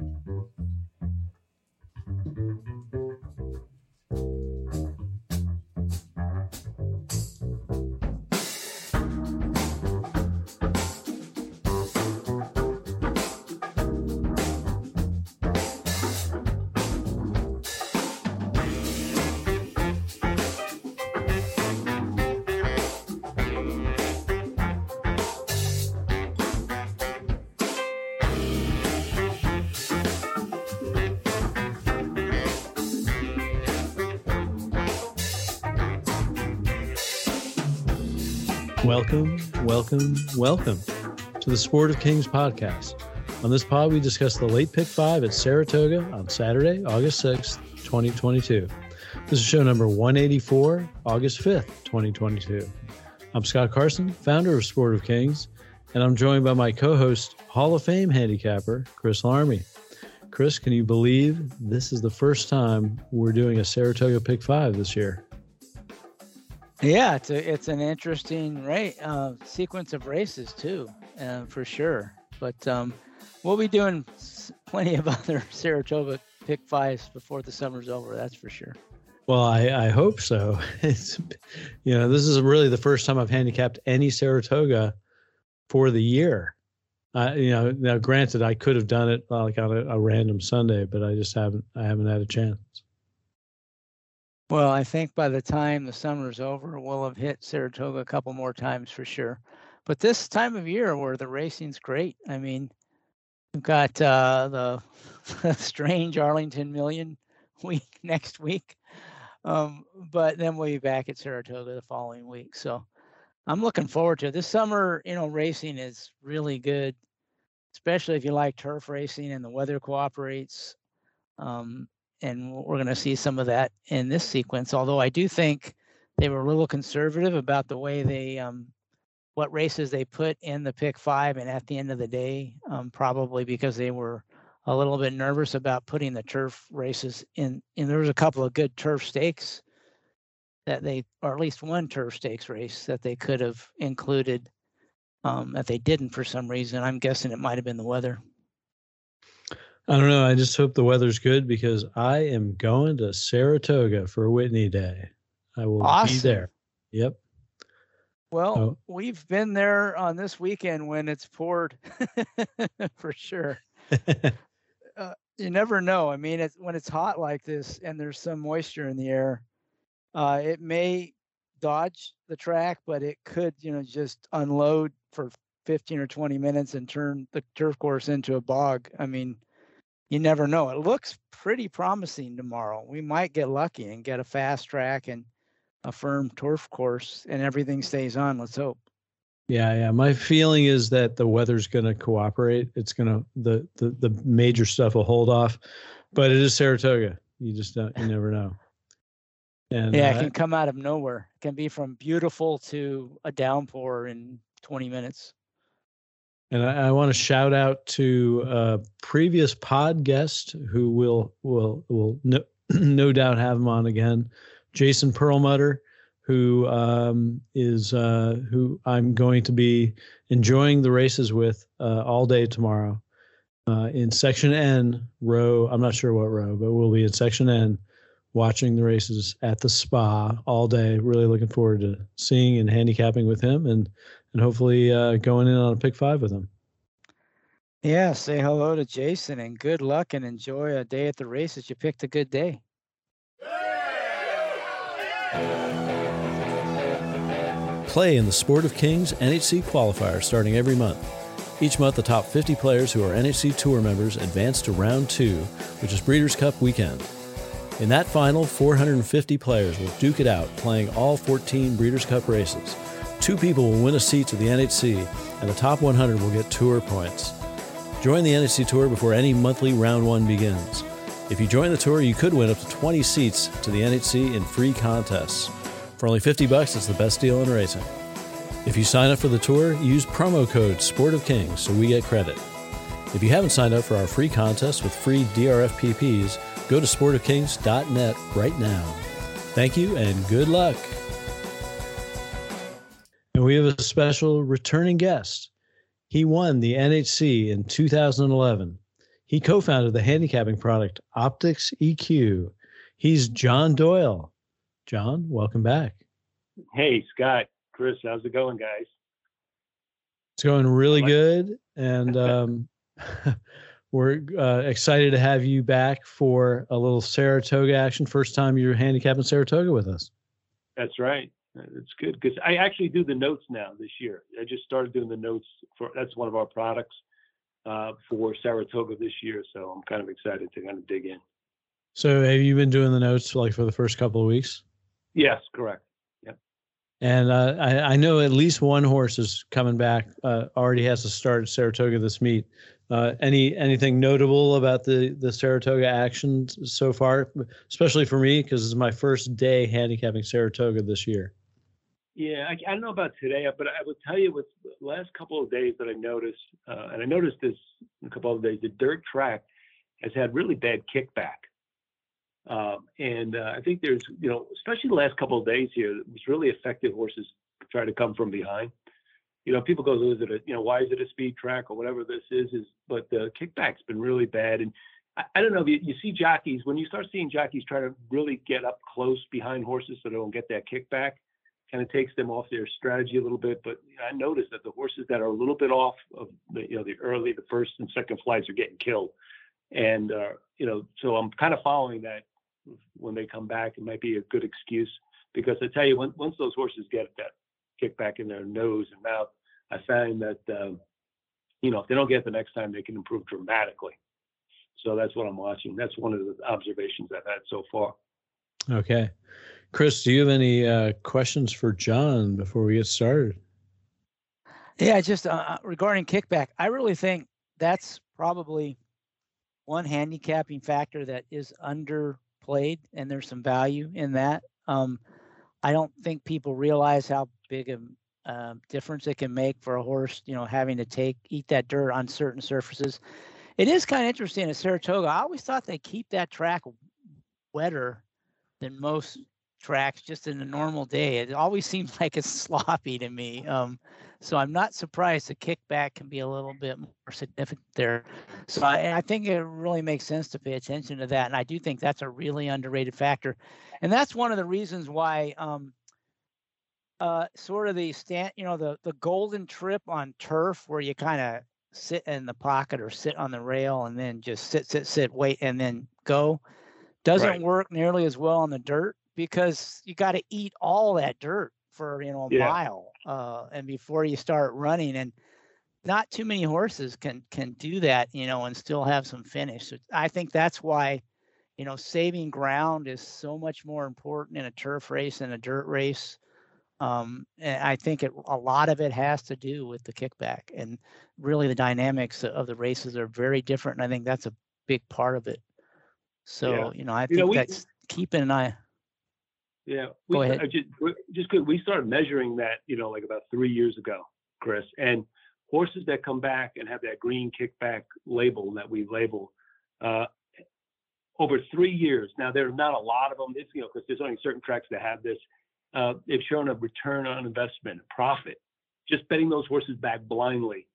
Thank you. Welcome, welcome, welcome to the Sport of Kings podcast. On this pod, we discuss the late pick five at Saratoga on Saturday, August 6th, 2022. This is show number 184, August 5th, 2022. I'm Scott Carson, founder of Sport of Kings, and I'm joined by my co host, Hall of Fame handicapper, Chris Larmey. Chris, can you believe this is the first time we're doing a Saratoga pick five this year? Yeah, it's a, it's an interesting uh, sequence of races too, uh, for sure. But um, we'll be doing plenty of other Saratoga pick fives before the summer's over. That's for sure. Well, I, I hope so. It's you know this is really the first time I've handicapped any Saratoga for the year. Uh, you know, now granted, I could have done it like on a, a random Sunday, but I just haven't. I haven't had a chance. Well, I think by the time the summer's over, we'll have hit Saratoga a couple more times for sure. But this time of year where the racing's great, I mean, we've got uh, the strange Arlington Million week next week. Um, but then we'll be back at Saratoga the following week. So I'm looking forward to it. This summer, you know, racing is really good, especially if you like turf racing and the weather cooperates. Um, and we're going to see some of that in this sequence. Although I do think they were a little conservative about the way they, um, what races they put in the pick five, and at the end of the day, um, probably because they were a little bit nervous about putting the turf races in. And there was a couple of good turf stakes that they, or at least one turf stakes race that they could have included um, that they didn't for some reason. I'm guessing it might have been the weather. I don't know. I just hope the weather's good because I am going to Saratoga for Whitney Day. I will awesome. be there. Yep. Well, oh. we've been there on this weekend when it's poured for sure. uh, you never know. I mean, it's when it's hot like this and there's some moisture in the air, uh, it may dodge the track, but it could, you know, just unload for 15 or 20 minutes and turn the turf course into a bog. I mean, you never know. It looks pretty promising tomorrow. We might get lucky and get a fast track and a firm turf course and everything stays on. Let's hope. Yeah, yeah. My feeling is that the weather's going to cooperate. It's going to the, the the major stuff will hold off, but it is Saratoga. You just don't. You never know. And yeah, uh, it can come out of nowhere. It can be from beautiful to a downpour in 20 minutes. And I, I want to shout out to a previous pod guest who will will will no, no doubt have him on again, Jason Perlmutter, who um, is uh, who I'm going to be enjoying the races with uh, all day tomorrow. Uh, in section N row, I'm not sure what row, but we'll be in section N watching the races at the spa all day. Really looking forward to seeing and handicapping with him and and hopefully uh, going in on a pick five with him. Yeah, say hello to Jason and good luck and enjoy a day at the races. You picked a good day. Play in the Sport of Kings NHC qualifier starting every month. Each month, the top 50 players who are NHC Tour members advance to round two, which is Breeders' Cup weekend. In that final, 450 players will duke it out, playing all 14 Breeders' Cup races. Two people will win a seat to the NHC, and the top 100 will get tour points. Join the NHC Tour before any monthly round one begins. If you join the tour, you could win up to 20 seats to the NHC in free contests. For only 50 bucks, it's the best deal in racing. If you sign up for the tour, use promo code Sport of Kings so we get credit. If you haven't signed up for our free contest with free DRFPPs, go to sportofkings.net right now. Thank you and good luck. And we have a special returning guest. He won the NHC in 2011. He co founded the handicapping product Optix EQ. He's John Doyle. John, welcome back. Hey, Scott, Chris, how's it going, guys? It's going really good. And um, we're uh, excited to have you back for a little Saratoga action. First time you're handicapping Saratoga with us. That's right. It's good because I actually do the notes now this year. I just started doing the notes for that's one of our products uh, for Saratoga this year. So I'm kind of excited to kind of dig in. So have you been doing the notes like for the first couple of weeks? Yes, correct. Yep. And uh, I, I, know at least one horse is coming back. Uh, already has to start at Saratoga this meet. Uh, any anything notable about the the Saratoga action so far, especially for me because it's my first day handicapping Saratoga this year. Yeah, I, I, don't know about today, but I would tell you with the last couple of days that I noticed, uh, and I noticed this a couple of days, the dirt track has had really bad kickback. Um, and uh, I think there's, you know, especially the last couple of days here, it was really affected horses try to come from behind. You know, people go, is it a, you know, why is it a speed track or whatever this is, is, but the kickback's been really bad. And I, I don't know, you, you see jockeys, when you start seeing jockeys try to really get up close behind horses so they don't get that kickback, kind of takes them off their strategy a little bit. But I noticed that the horses that are a little bit off of the, you know, the early, the first and second flights are getting killed. And, uh, you know, so I'm kind of following that when they come back. It might be a good excuse because I tell you, when, once those horses get that kick back in their nose and mouth, I find that, uh, you know, if they don't get the next time, they can improve dramatically. So that's what I'm watching. That's one of the observations I've had so far. Okay. Chris, do you have any uh, questions for John before we get started? Yeah, just uh, uh, regarding kickback, I really think that's probably one handicapping factor that is underplayed, and there's some value in that. Um, I don't think people realize how big a uh, difference it can make for a horse, you know, having to take eat that dirt on certain surfaces. It is kind of interesting at Saratoga. I always thought they keep that track wetter than most tracks just in a normal day. It always seems like it's sloppy to me. Um, so I'm not surprised the kickback can be a little bit more significant there. So I, I, think it really makes sense to pay attention to that. And I do think that's a really underrated factor. And that's one of the reasons why um, uh, sort of the stand, you know, the, the golden trip on turf where you kind of sit in the pocket or sit on the rail and then just sit, sit, sit, wait, and then go doesn't right. work nearly as well on the dirt because you got to eat all that dirt for you know a yeah. mile uh, and before you start running and not too many horses can can do that you know and still have some finish so i think that's why you know saving ground is so much more important in a turf race than a dirt race um, and i think it, a lot of it has to do with the kickback and really the dynamics of the races are very different and i think that's a big part of it so yeah. you know i think you know, we, that's keeping an eye yeah, we, Go ahead. Just, just good. We started measuring that, you know, like about three years ago, Chris. And horses that come back and have that green kickback label that we label uh, over three years. Now there are not a lot of them. It's you know because there's only certain tracks that have this. Uh, they've shown a return on investment, profit, just betting those horses back blindly,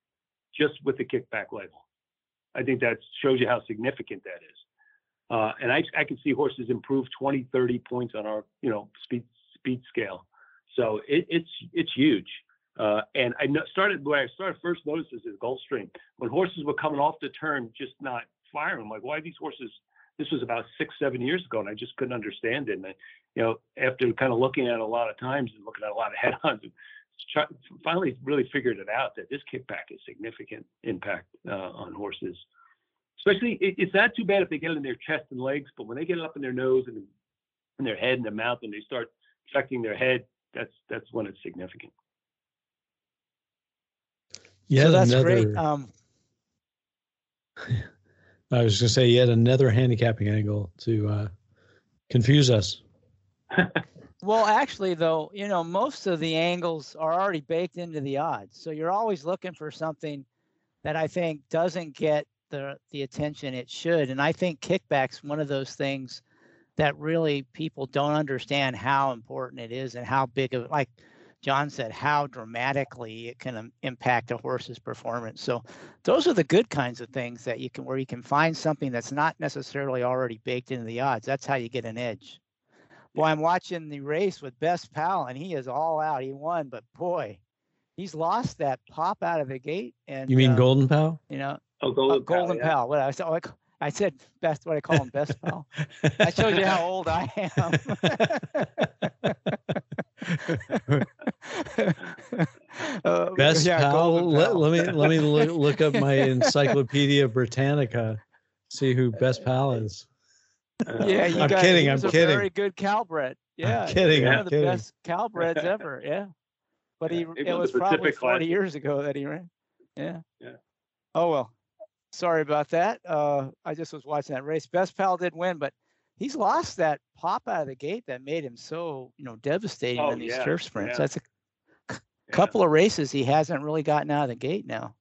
just with the kickback label. I think that shows you how significant that is. Uh, and I, I can see horses improve 20, 30 points on our, you know, speed speed scale. So it, it's it's huge. Uh, and I started when I started first noticed this is Gulfstream when horses were coming off the turn, just not firing. I'm like, why these horses? This was about six, seven years ago, and I just couldn't understand it. And I, you know, after kind of looking at a lot of times and looking at a lot of head-ons, finally really figured it out that this kickback is significant impact uh, on horses especially it, it's not too bad if they get it in their chest and legs, but when they get it up in their nose and in their head and their mouth and they start affecting their head, that's that's when it's significant. Yeah, so that's another, great. Um, I was going to say yet another handicapping angle to uh, confuse us. well, actually, though, you know, most of the angles are already baked into the odds, so you're always looking for something that I think doesn't get the the attention it should. And I think kickbacks one of those things that really people don't understand how important it is and how big of like John said, how dramatically it can impact a horse's performance. So those are the good kinds of things that you can, where you can find something that's not necessarily already baked into the odds. That's how you get an edge. Boy, I'm watching the race with Best Pal, and he is all out. He won, but boy, he's lost that pop out of the gate. And you mean uh, Golden Pal? You know, oh, Golden, uh, Golden Pal. Pal. What I said, I said best. What I call him, Best Pal. I showed you how old I am. uh, Best yeah, pal. Let, let, me let me look, look up my Encyclopedia Britannica, see who Best Pal is. Uh, yeah, you I'm got, kidding. I'm kidding. Very good Calbred. Yeah, I'm kidding. One I'm of the kidding. best Calbreds ever. Yeah, but he it, it was, was probably 40 years ago that he ran. Yeah. Yeah. Oh well. Sorry about that. Uh, I just was watching that race. Best Pal did win, but he's lost that pop out of the gate that made him so you know devastating oh, in these yeah, turf sprints. Yeah. That's a c- yeah. couple of races he hasn't really gotten out of the gate now.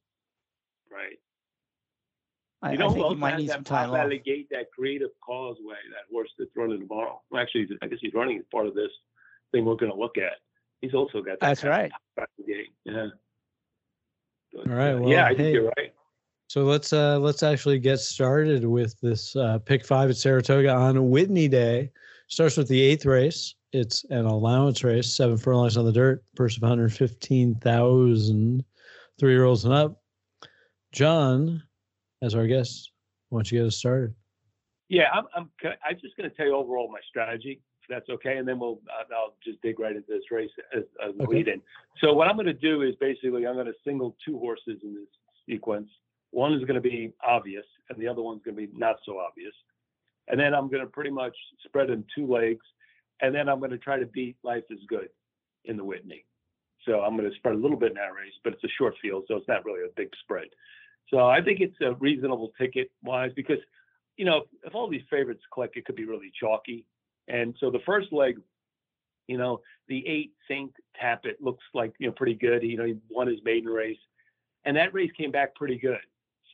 Right. I, you know, I think he might need some time pop out of the gate, that creative causeway, that horse that's running tomorrow. Well, actually, I guess he's running as part of this thing we're going to look at. He's also got that. That's right. Yeah. But, All right. Uh, well, yeah, I hey, think you're right. So let's uh let's actually get started with this uh, pick five at Saratoga on Whitney Day. Starts with the eighth race. It's an allowance race, seven furlongs on the dirt, purse of 115,000, three year olds and up. John, as our guest, why don't you get us started? Yeah, I'm I'm I'm just going to tell you overall my strategy, if that's okay, and then we'll uh, I'll just dig right into this race as, as okay. lead in. So what I'm going to do is basically I'm going to single two horses in this sequence one is going to be obvious, and the other one's going to be not so obvious. And then I'm going to pretty much spread in two legs, and then I'm going to try to beat Life is Good in the Whitney. So I'm going to spread a little bit in that race, but it's a short field, so it's not really a big spread. So I think it's a reasonable ticket wise because, you know, if all these favorites click, it could be really chalky. And so the first leg, you know, the eight Saint Tapit looks like you know pretty good. You know, he won his maiden race, and that race came back pretty good.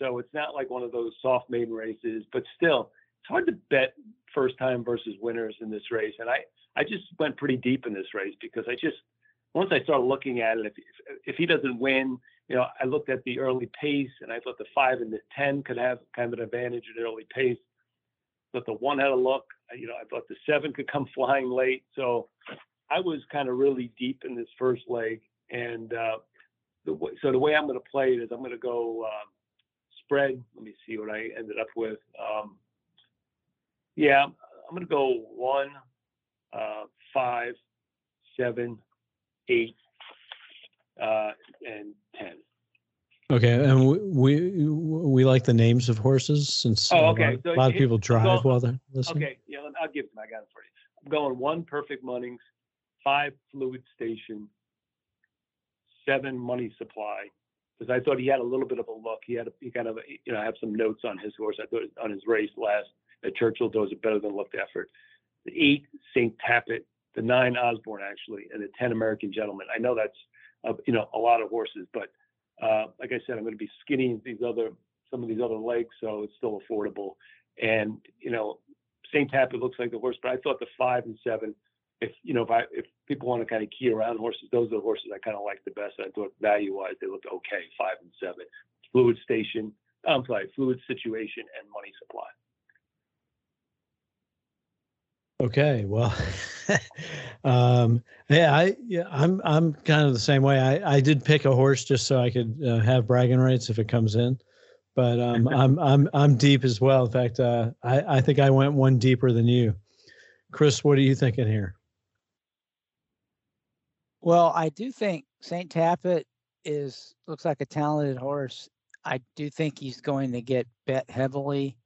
So it's not like one of those soft maiden races, but still, it's hard to bet first time versus winners in this race. And I, I just went pretty deep in this race because I just, once I started looking at it, if, if, he doesn't win, you know, I looked at the early pace and I thought the five and the 10 could have kind of an advantage in early pace. But the one had a look, you know, I thought the seven could come flying late. So I was kind of really deep in this first leg. And uh, the, so the way I'm going to play it is I'm going to go, uh, spread. Let me see what I ended up with. Um, yeah, I'm going to go one, uh, five, seven, eight, uh, and ten. Okay, and we, we we like the names of horses since oh, okay. a, lot, so a lot of people drive going, while they're listening. Okay, yeah, I'll give them. I got it for you. I'm going one perfect Munnings, five fluid station, seven money supply, because I thought he had a little bit of a look. He had a, he kind of you know I have some notes on his horse. I thought on his race last at Churchill does a better than looked effort. The eight Saint Tapit, the nine Osborne actually, and the ten American Gentleman. I know that's uh, you know a lot of horses, but uh, like I said, I'm going to be skinny these other some of these other legs, so it's still affordable. And you know Saint Tapit looks like the horse, but I thought the five and seven if you know if I if people want to kind of key around horses, those are the horses I kind of like the best. I thought value wise they looked okay, five and seven. Fluid station, I'm sorry, fluid situation and money supply. Okay, well, um, yeah, I yeah, I'm I'm kind of the same way. I I did pick a horse just so I could uh, have bragging rights if it comes in, but um, I'm I'm I'm deep as well. In fact, uh, I I think I went one deeper than you. Chris, what are you thinking here? Well, I do think St. Tapit is looks like a talented horse. I do think he's going to get bet heavily.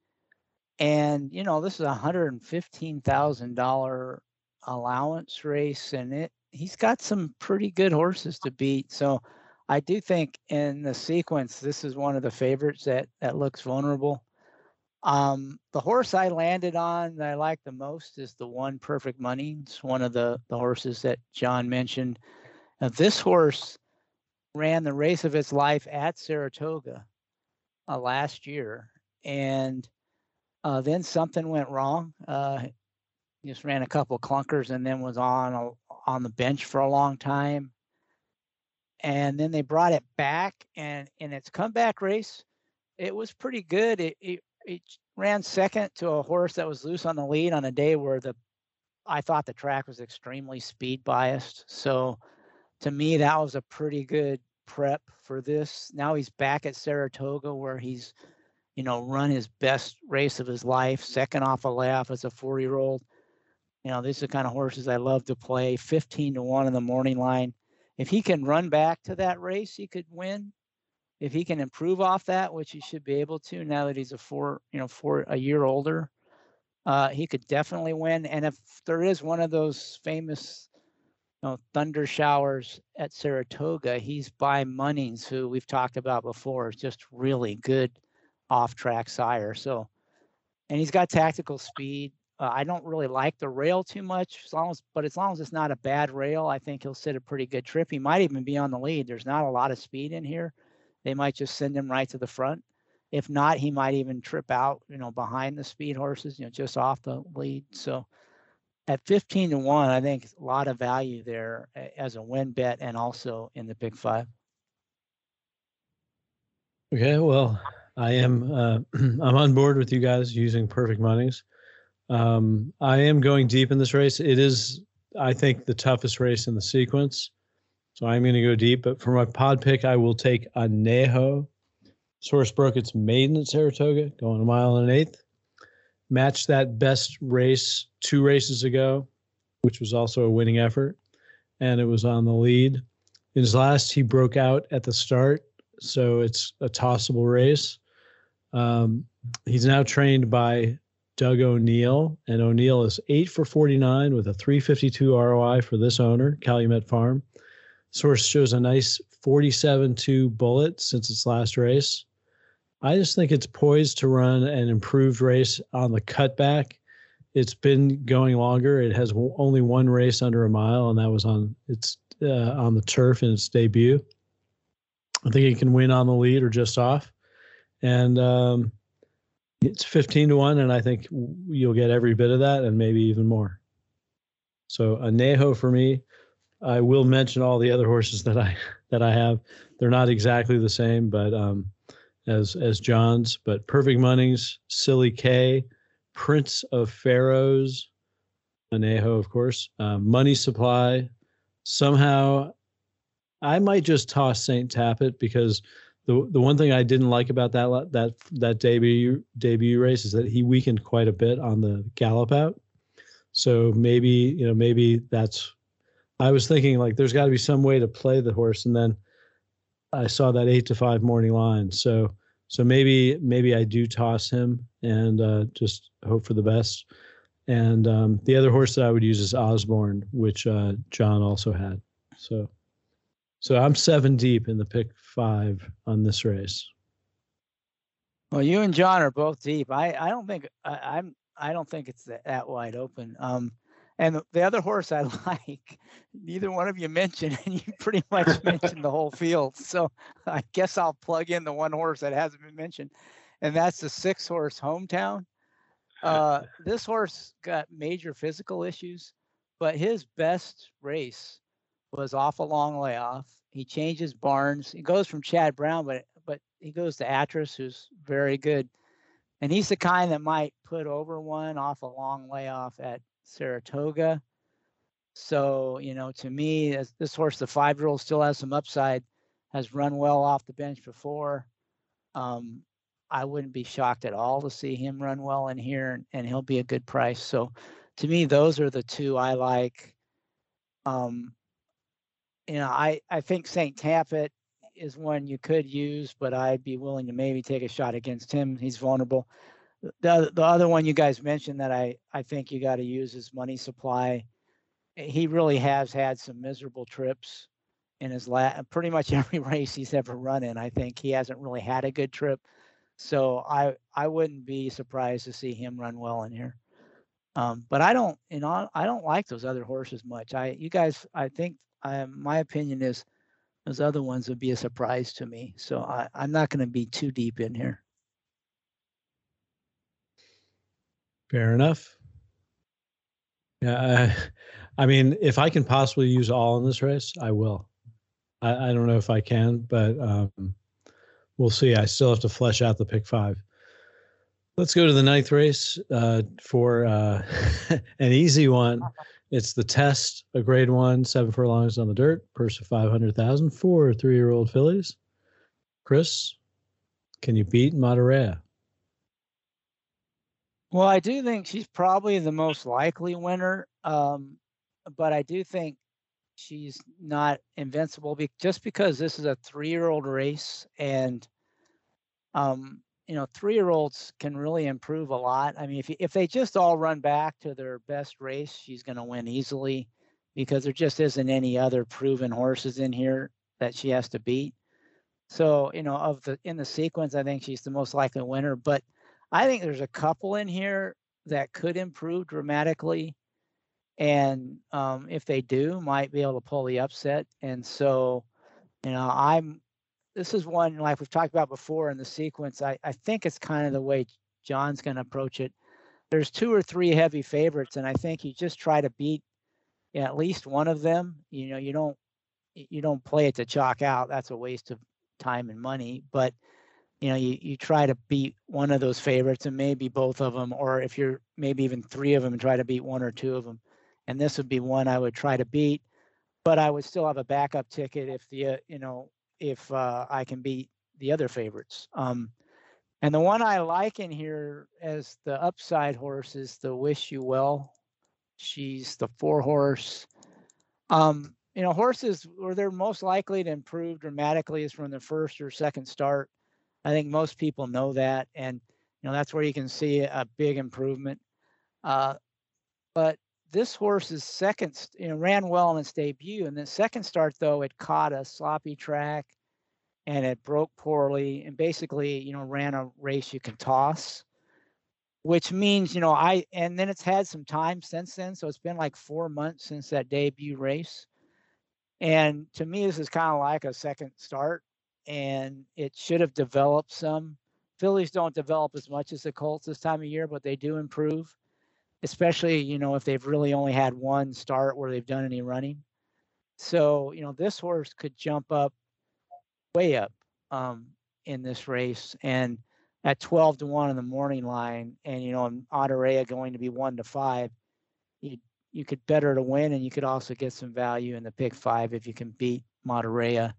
And you know, this is a hundred and fifteen thousand dollar allowance race, and it he's got some pretty good horses to beat. So I do think in the sequence, this is one of the favorites that that looks vulnerable. Um, the horse I landed on that I like the most is the one Perfect Money. It's one of the, the horses that John mentioned. Now, this horse ran the race of its life at Saratoga uh, last year, and uh, then something went wrong. Uh, just ran a couple clunkers and then was on a, on the bench for a long time. and then they brought it back, and in its comeback race, it was pretty good. It, it it ran second to a horse that was loose on the lead on a day where the I thought the track was extremely speed biased. So to me, that was a pretty good prep for this. Now he's back at Saratoga where he's, you know, run his best race of his life, second off a layoff as a four year old. You know, these are the kind of horses I love to play. 15 to 1 in the morning line. If he can run back to that race, he could win if he can improve off that, which he should be able to now that he's a four, you know, four a year older, uh, he could definitely win. And if there is one of those famous, you know, thunder showers at Saratoga, he's by Munnings, who we've talked about before, is just really good off track sire. So, and he's got tactical speed. Uh, I don't really like the rail too much, as long as, but as long as it's not a bad rail, I think he'll sit a pretty good trip. He might even be on the lead. There's not a lot of speed in here they might just send him right to the front. If not, he might even trip out, you know, behind the speed horses, you know, just off the lead. So at 15 to 1, I think a lot of value there as a win bet and also in the big five. Okay, well, I am uh, I'm on board with you guys using perfect Munnings. Um, I am going deep in this race. It is, I think, the toughest race in the sequence. So I'm going to go deep, but for my pod pick, I will take Anejo. Source broke its maiden at Saratoga, going a mile and an eighth. Matched that best race two races ago, which was also a winning effort, and it was on the lead. In his last, he broke out at the start, so it's a tossable race. Um, he's now trained by Doug O'Neill, and O'Neill is eight for 49 with a 352 ROI for this owner, Calumet Farm. Source shows a nice 47 2 bullet since its last race. I just think it's poised to run an improved race on the cutback. It's been going longer. It has only one race under a mile, and that was on its uh, on the turf in its debut. I think it can win on the lead or just off, and um, it's 15 to one, and I think you'll get every bit of that and maybe even more. So Anejo for me. I will mention all the other horses that I that I have. They're not exactly the same, but um, as as John's. But Perfect Munnings, Silly K, Prince of Pharaohs, Anejo, of course, uh, Money Supply. Somehow, I might just toss Saint Tapit because the the one thing I didn't like about that that that debut debut race is that he weakened quite a bit on the gallop out. So maybe you know maybe that's I was thinking like there's got to be some way to play the horse, and then I saw that eight to five morning line. So so maybe maybe I do toss him and uh, just hope for the best. And um, the other horse that I would use is Osborne, which uh, John also had. So so I'm seven deep in the pick five on this race. Well, you and John are both deep. I, I don't think I, I'm I don't think it's that, wide open. Um, and the other horse I like, neither one of you mentioned, and you pretty much mentioned the whole field. So I guess I'll plug in the one horse that hasn't been mentioned, and that's the six horse hometown. Uh, this horse got major physical issues, but his best race was off a long layoff. He changes barns. He goes from Chad Brown, but but he goes to Atras, who's very good. And he's the kind that might put over one off a long layoff at Saratoga. So, you know, to me, this horse, the five year old, still has some upside, has run well off the bench before. Um, I wouldn't be shocked at all to see him run well in here, and, and he'll be a good price. So, to me, those are the two I like. Um, you know, I, I think St. Tapit is one you could use, but I'd be willing to maybe take a shot against him. He's vulnerable the the other one you guys mentioned that I I think you got to use is money supply. He really has had some miserable trips in his la- pretty much every race he's ever run in. I think he hasn't really had a good trip, so I I wouldn't be surprised to see him run well in here. Um, but I don't, you know, I don't like those other horses much. I you guys, I think I, my opinion is those other ones would be a surprise to me. So I, I'm not going to be too deep in here. Fair enough. Yeah, I, I mean, if I can possibly use all in this race, I will. I, I don't know if I can, but um, we'll see. I still have to flesh out the pick five. Let's go to the ninth race uh, for uh, an easy one. It's the test, a grade one, seven furlongs on the dirt, purse of 500,000 for three year old fillies. Chris, can you beat Matareya? Well, I do think she's probably the most likely winner, um, but I do think she's not invincible be- just because this is a three-year-old race, and um, you know, three-year-olds can really improve a lot. I mean, if if they just all run back to their best race, she's going to win easily because there just isn't any other proven horses in here that she has to beat. So, you know, of the in the sequence, I think she's the most likely winner, but I think there's a couple in here that could improve dramatically. And um, if they do, might be able to pull the upset. And so, you know, I'm this is one like we've talked about before in the sequence. I, I think it's kind of the way John's going to approach it. There's two or three heavy favorites, and I think you just try to beat at least one of them. You know, you don't you don't play it to chalk out. That's a waste of time and money. But you know, you, you try to beat one of those favorites and maybe both of them, or if you're maybe even three of them and try to beat one or two of them. And this would be one I would try to beat, but I would still have a backup ticket if the, uh, you know, if uh, I can beat the other favorites. Um, and the one I like in here as the upside horse is the Wish You Well. She's the four horse. Um, you know, horses where they're most likely to improve dramatically is from the first or second start. I think most people know that, and you know that's where you can see a big improvement. Uh, but this horse's second, you know, ran well in its debut, and the second start though it caught a sloppy track, and it broke poorly, and basically, you know, ran a race you can toss, which means, you know, I and then it's had some time since then, so it's been like four months since that debut race, and to me, this is kind of like a second start and it should have developed some. Fillies don't develop as much as the Colts this time of year, but they do improve, especially you know if they've really only had one start where they've done any running. So you know this horse could jump up way up um, in this race, and at 12 to one in the morning line, and you know Matareya going to be one to five, you you could better to win, and you could also get some value in the pick five if you can beat Matareya.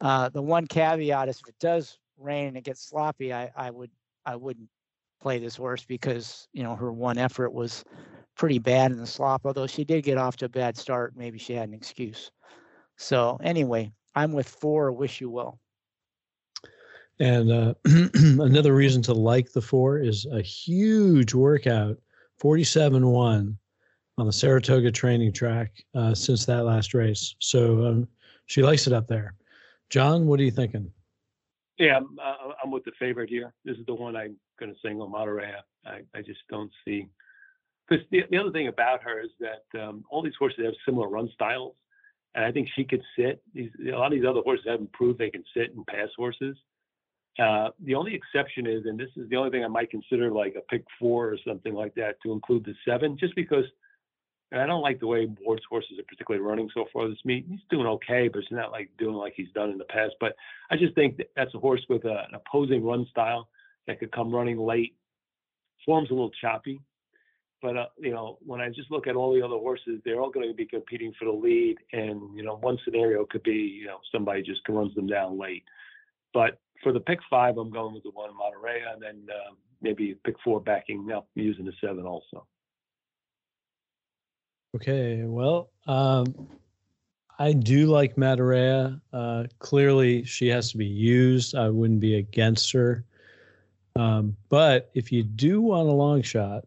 Uh, the one caveat is if it does rain and it gets sloppy, I, I would I wouldn't play this horse because you know her one effort was pretty bad in the slop. Although she did get off to a bad start, maybe she had an excuse. So anyway, I'm with four. Wish you well. And uh, another reason to like the four is a huge workout, 47-1 on the Saratoga training track uh, since that last race. So um, she likes it up there. John, what are you thinking? Yeah, I'm, uh, I'm with the favorite here. This is the one I'm going to sing on Matareya. I, I just don't see. Because the, the other thing about her is that um, all these horses have similar run styles. And I think she could sit. These, a lot of these other horses haven't proved they can sit and pass horses. Uh, the only exception is, and this is the only thing I might consider like a pick four or something like that to include the seven, just because – and I don't like the way Ward's horses are particularly running so far this meet. He's doing okay, but it's not like doing like he's done in the past. But I just think that that's a horse with a, an opposing run style that could come running late. Form's a little choppy, but uh, you know when I just look at all the other horses, they're all going to be competing for the lead. And you know one scenario could be you know somebody just runs them down late. But for the pick five, I'm going with the one Matareya, and then uh, maybe pick four backing up using the seven also. Okay, well, um, I do like Matareya. Uh, clearly, she has to be used. I wouldn't be against her. Um, but if you do want a long shot,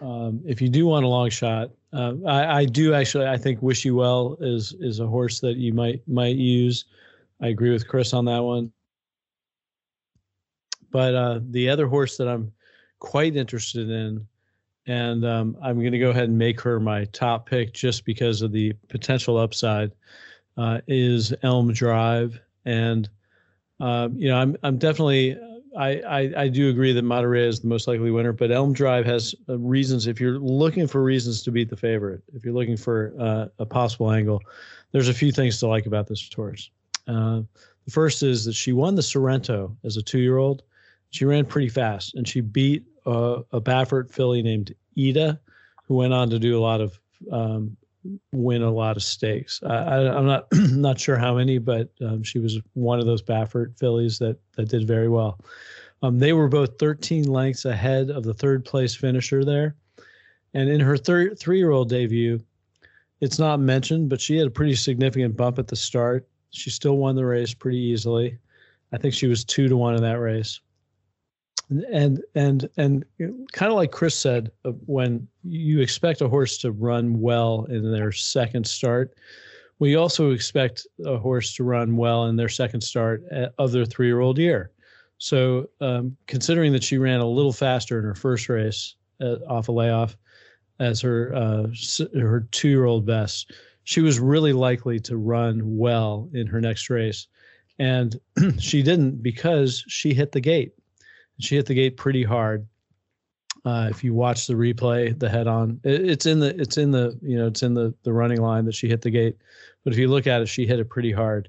um, if you do want a long shot, uh, I, I, do actually. I think Wish You Well is is a horse that you might might use. I agree with Chris on that one. But uh, the other horse that I'm quite interested in and um, I'm going to go ahead and make her my top pick just because of the potential upside. Uh, is Elm Drive, and uh, you know I'm I'm definitely I, I, I do agree that Matareya is the most likely winner, but Elm Drive has uh, reasons. If you're looking for reasons to beat the favorite, if you're looking for uh, a possible angle, there's a few things to like about this horse. Uh, the first is that she won the Sorrento as a two-year-old. She ran pretty fast, and she beat a, a Baffert filly named Ida, who went on to do a lot of um, win a lot of stakes. I, am not not sure how many, but um, she was one of those Baffert fillies that that did very well. Um, they were both 13 lengths ahead of the third place finisher there, and in her thir- three year old debut, it's not mentioned, but she had a pretty significant bump at the start. She still won the race pretty easily. I think she was two to one in that race and and and kind of like Chris said, uh, when you expect a horse to run well in their second start, we also expect a horse to run well in their second start of their three-year-old year. So, um, considering that she ran a little faster in her first race uh, off a layoff as her uh, her two-year-old best, she was really likely to run well in her next race, and she didn't because she hit the gate she hit the gate pretty hard. Uh, if you watch the replay, the head on, it, it's in the it's in the you know it's in the the running line that she hit the gate. But if you look at it, she hit it pretty hard.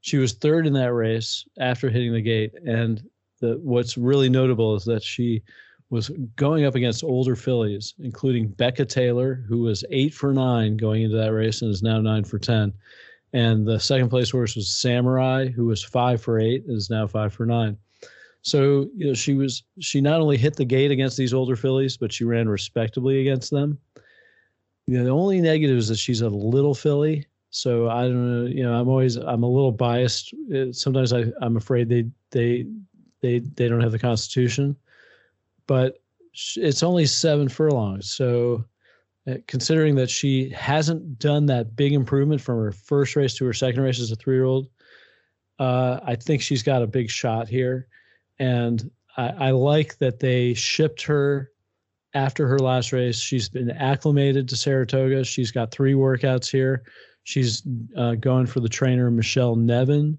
She was third in that race after hitting the gate, and the what's really notable is that she was going up against older fillies, including Becca Taylor, who was eight for nine going into that race and is now nine for ten. And the second place horse was Samurai, who was five for eight, and is now five for nine. So you know, she was she not only hit the gate against these older fillies, but she ran respectably against them. You know, the only negative is that she's a little filly. So I don't know. You know, I'm always I'm a little biased. Sometimes I I'm afraid they they they they don't have the constitution, but it's only seven furlongs. So uh, considering that she hasn't done that big improvement from her first race to her second race as a three year old, uh, I think she's got a big shot here and I, I like that they shipped her after her last race. She's been acclimated to Saratoga. She's got three workouts here. She's uh, going for the trainer Michelle Nevin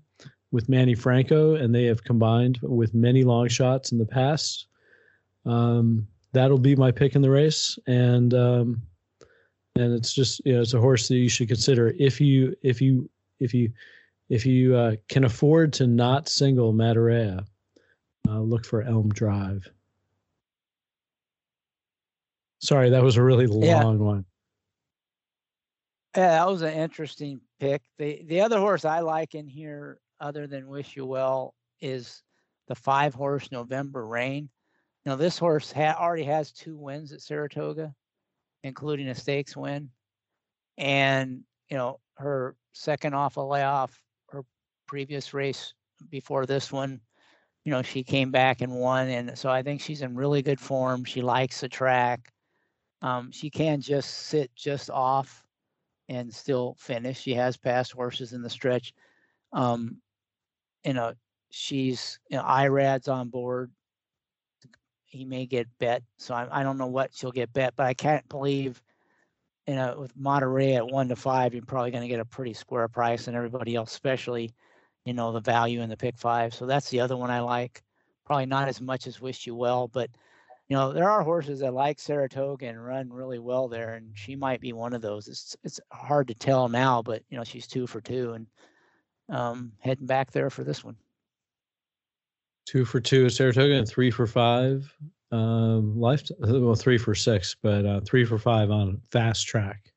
with Manny Franco, and they have combined with many long shots in the past. Um, that'll be my pick in the race, and um, and it's just you know it's a horse that you should consider if you if you if you if you uh, can afford to not single Matareya uh, look for Elm Drive. Sorry, that was a really long yeah. one. Yeah, that was an interesting pick. The the other horse I like in here, other than Wish You Well, is the five horse November Rain. Now this horse ha- already has two wins at Saratoga, including a stakes win, and you know her second off a layoff, her previous race before this one you know, she came back and won. And so I think she's in really good form. She likes the track. Um, she can just sit just off and still finish. She has passed horses in the stretch. Um, you know, she's, you know, Irad's on board. He may get bet. So I, I don't know what she'll get bet, but I can't believe, you know, with Matareya at one to five, you're probably going to get a pretty square price and everybody else, especially you know, the value in the pick five. So that's the other one I like. Probably not as much as Wish You Well, but you know, there are horses that like Saratoga and run really well there, and she might be one of those. It's it's hard to tell now, but you know, she's two for two and um, heading back there for this one. Two for two at Saratoga and three for five. Um, life well, three for six, but uh, three for five on fast track.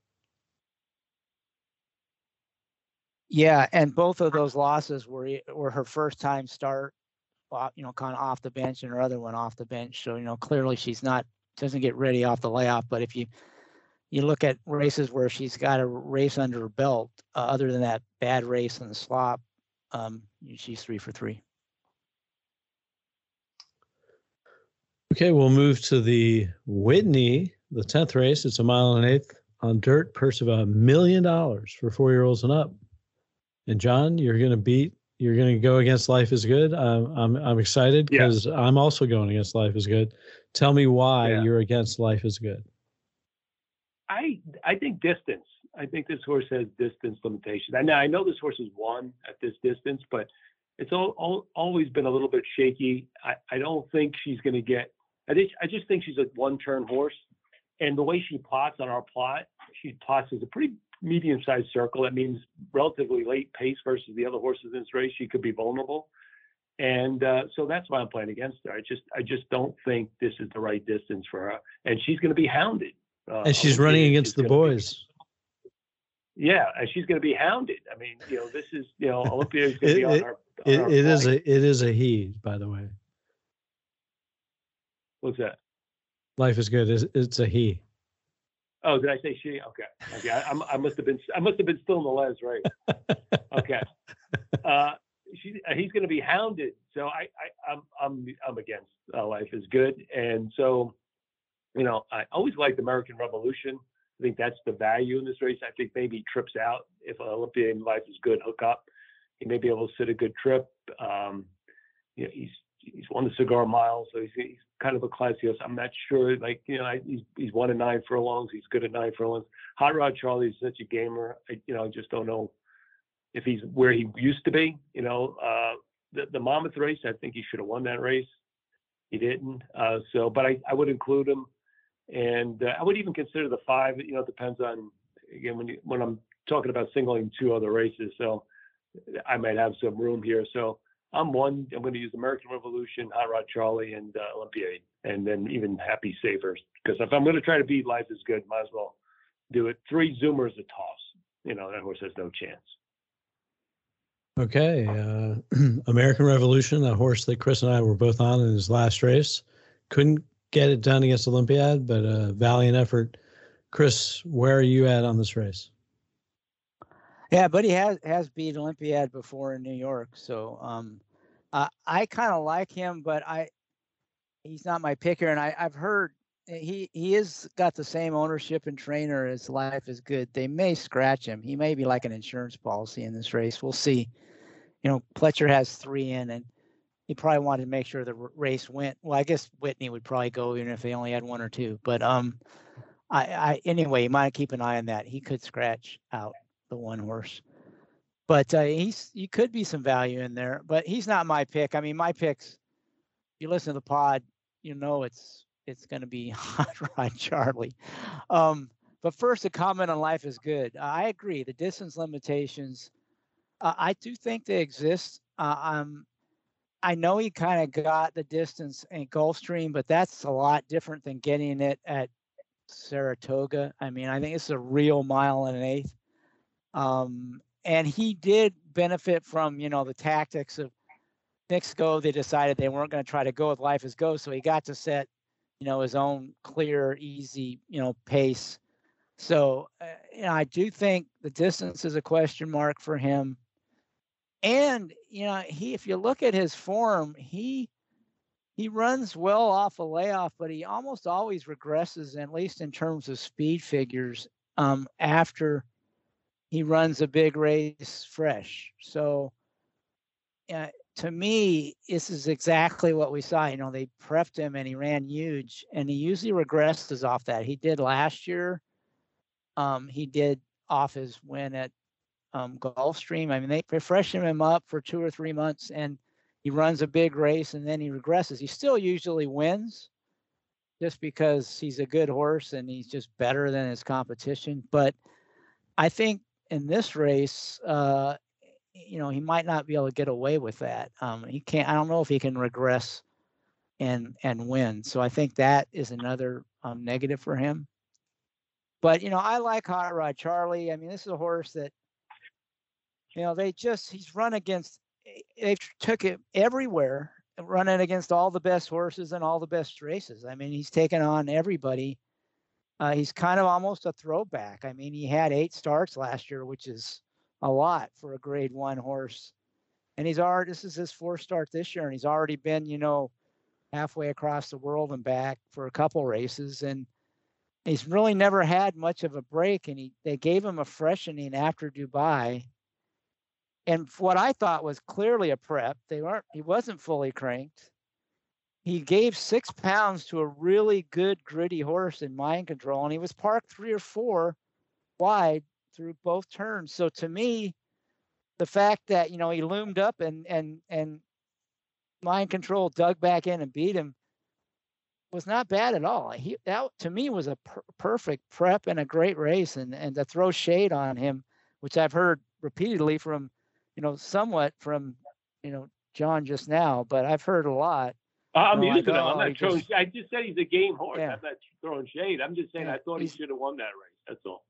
Yeah, and both of those losses were were her first time start, you know, kind of off the bench, and her other one off the bench. So you know, clearly she's not doesn't get ready off the layoff. But if you you look at races where she's got a race under her belt, uh, other than that bad race in the slop, um, she's three for three. Okay, we'll move to the Whitney, the tenth race. It's a mile and an eighth on dirt, purse of a million dollars for four year olds and up. And John, you're going to beat. You're going to go against Life is Good. Um, I'm I'm excited because yeah. I'm also going against Life is Good. Tell me why yeah. you're against Life is Good. I I think distance. I think this horse has distance limitations. I know I know this horse has won at this distance, but it's all, all, always been a little bit shaky. I, I don't think she's going to get. I think I just think she's a one-turn horse, and the way she plots on our plot, she plots as a pretty medium-sized circle. That means relatively late pace versus the other horses in this race. She could be vulnerable, and uh, so that's why I'm playing against her. I just I just don't think this is the right distance for her, and she's going to be hounded. Uh, and she's running against the boys. Be, yeah, and she's going to be hounded. I mean, you know, this is you know Olympiad is going to be on her. On it, it is a it is a he, by the way. What's that? Life is good. It's, it's a he. Oh, did I say she? Okay. Okay. I, I, must have been I must have been still in the les, right? okay. Uh, she, uh, he's going to be hounded. So I, I I'm I'm I'm against uh, life is good, and so you know I always liked American Revolution. I think that's the value in this race. I think maybe he trips out if Olympiad life is good, hook up. He may be able to sit a good trip. Um, you know, he's he's won the cigar mile, so he's, he's kind of a classy horse. I'm not sure, like you know, I, he's he's won a nine furlongs. He's good at nine furlongs. Hot Rod Charlie is such a gamer. I, you know, I just don't know if he's where he used to be. You know, uh, the the Monmouth race, I think he should have won that race. He didn't. Uh, so, but I, I would include him, and uh, I would even consider the five. You know, it depends on again when you when I'm talking about singling two other races. So I might have some room here. So I'm one. I'm going to use American Revolution, Hot Rod Charlie, and uh, Olympiad, and then even Happy Savers. Because if I'm going to try to beat Life is Good, might as well do it. Three Zoomers a toss. You know that horse has no chance. Okay, uh, American Revolution, a horse that Chris and I were both on in his last race, couldn't get it done against Olympiad, but a valiant effort. Chris, where are you at on this race? Yeah, but he has has beat Olympiad before in New York, so um, uh, I kind of like him, but I he's not my picker, and I I've heard he he is got the same ownership and trainer as Life is Good. They may scratch him. He may be like an insurance policy in this race. We'll see. You know, Pletcher has three in, and he probably wanted to make sure the race went. Well, I guess Whitney would probably go even if they only had one or two. But um, I, I anyway, you might keep an eye on that. He could scratch out the one horse. But uh, he's you could be some value in there, but he's not my pick. I mean, my picks. You listen to the pod, you know it's it's going to be Hot Rod Charlie. Um, but first, a comment on life is good. I agree. The distance limitations, uh, I do think they exist. Uh, um, I know he kind of got the distance in Gulfstream, but that's a lot different than getting it at Saratoga. I mean, I think it's a real mile and an eighth. Um, and he did benefit from, you know, the tactics of Go. They decided they weren't going to try to go with Life as Go, so he got to set, you know, his own clear, easy, you know, pace. So, uh, you know, I do think the distance is a question mark for him. And you know, he if you look at his form, he he runs well off a layoff, but he almost always regresses, at least in terms of speed figures, um, after he runs a big race fresh. So uh, to me, this is exactly what we saw. You know, they prepped him and he ran huge, and he usually regresses off that. He did last year. Um, he did off his win at um, Gulfstream. I mean, they, they freshen him up for two or three months, and he runs a big race, and then he regresses. He still usually wins, just because he's a good horse and he's just better than his competition. But I think in this race, uh, you know, he might not be able to get away with that. Um, he can't. I don't know if he can regress and and win. So I think that is another um, negative for him. But you know, I like Hot Rod Charlie. I mean, this is a horse that you know they just he's run against. Eh, they took it everywhere, running against all the best horses and all the best races. I mean, he's taken on everybody uh, he's kind of almost a throwback. I mean, he had eight starts last year, which is a lot for a grade one horse. And he's already, this is his fourth start this year, and he's already been, you know, halfway across the world and back for a couple races. And he's really never had much of a break. And he, they gave him a freshening after Dubai. And what I thought was clearly a prep, they weren't, he wasn't fully cranked he gave six pounds to a really good gritty horse in mind control and he was parked three or four wide through both turns so to me the fact that you know he loomed up and and and mind control dug back in and beat him was not bad at all. He that to me was a per- perfect prep and a great race, and and to throw shade on him, which I've heard repeatedly from, you know, somewhat from, you know, John just now, but I've heard a lot. I'm used to that. I'm not throwing. Just, I just said he's a game horse. Yeah. I'm not throwing shade. I'm just saying yeah, I thought he should have won that race. That's all.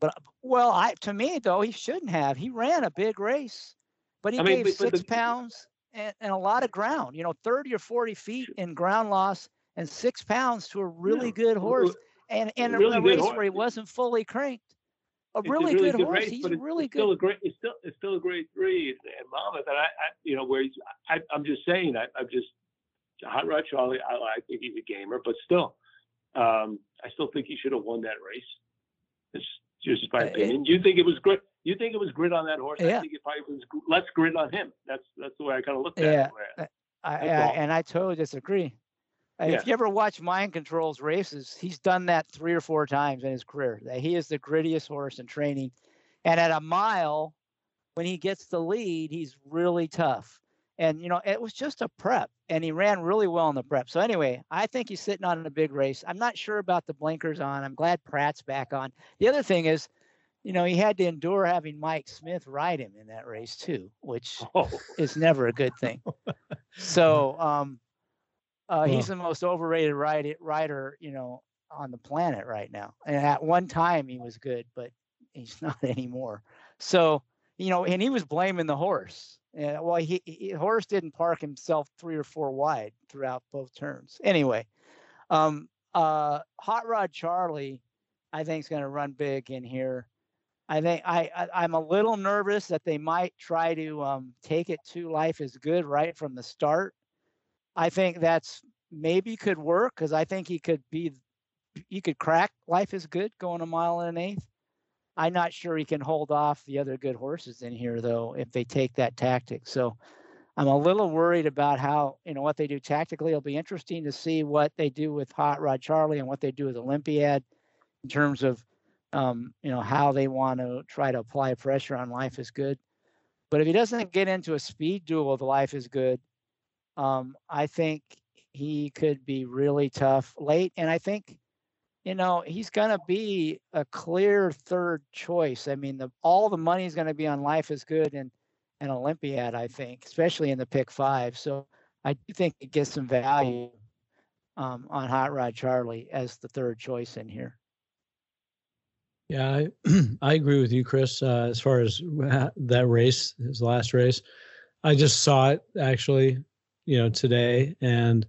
But uh, well, I to me though he shouldn't have. He ran a big race, but he I mean, gave but, six the, pounds and, and, a lot of ground. You know, thirty or forty feet in ground loss and six pounds to a really yeah. good horse, and and really a, race horse. where he wasn't fully cranked. A really, a really, good, good horse. Race, he's it's, really it's good. Still a great. It's still it's still a great three and Monmouth. And I, I you know where he's. I, I'm just saying. I, I'm just Hot Rod Charlie. I, I think he's a gamer, but still, um, I still think he should have won that race. It's just my uh, opinion. You think it was grit? You think it was grit on that horse? Yeah. I think it probably was less grit on him. That's that's the way I kind of looked at yeah. it. I, I, and I totally disagree. Yeah. If you ever watch Mind Control's races, he's done that three or four times in his career. That he is the grittiest horse in training, and at a mile, when he gets the lead, he's really tough. And you know, it was just a prep, and he ran really well in the prep. So anyway, I think he's sitting on a big race. I'm not sure about the blinkers on. I'm glad Prat's back on. The other thing is, you know, he had to endure having Mike Smith ride him in that race too, which oh. is never a good thing. So um, uh, he's the most overrated ride, rider, you know, on the planet right now. And at one time he was good, but he's not anymore. So, you know, and he was blaming the horse. And well, he, he horse didn't park himself three or four wide throughout both turns. Anyway, um, uh, Hot Rod Charlie, I think is going to run big in here. I think I, I am a little nervous that they might try to um, take it to life is good right from the start I think that's maybe could work because I think he could be, he could crack life is good going a mile and an eighth. I'm not sure he can hold off the other good horses in here though if they take that tactic. So I'm a little worried about how you know what they do tactically. It'll be interesting to see what they do with Hot Rod Charlie and what they do with Olympiad in terms of um, you know how they want to try to apply pressure on Life is Good. But if he doesn't get into a speed duel with Life is Good, um, I think he could be really tough late. And I think, you know, he's going to be a clear third choice. I mean, the, all the money is going to be on Life is Good and, and Olympiad, I think, especially in the pick five. So I do think it gets some value um, on Hot Rod Charlie as the third choice in here. Yeah, I, I agree with you, Chris. Uh, as far as that race, his last race, I just saw it actually you know, today, and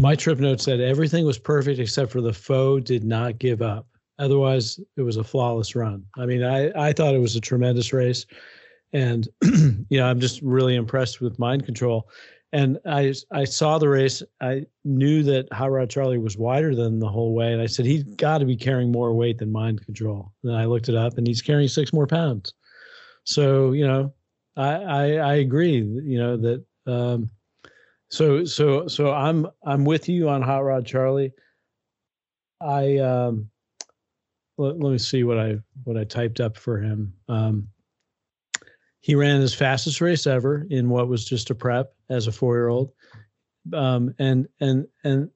my trip note said everything was perfect except for the foe did not give up. Otherwise, it was a flawless run. I mean, I I thought it was a tremendous race, and you know, I'm just really impressed with mind control. And I I saw the race. I knew that Hot Rod Charlie was wider than the whole way, and I said he's got to be carrying more weight than mind control. And I looked it up, and he's carrying six more pounds. So you know, I I, I agree. You know that um, so so so I'm I'm with you on Hot Rod Charlie. I um let, let me see what I what I typed up for him. Um he ran his fastest race ever in what was just a prep as a four year old. Um and and and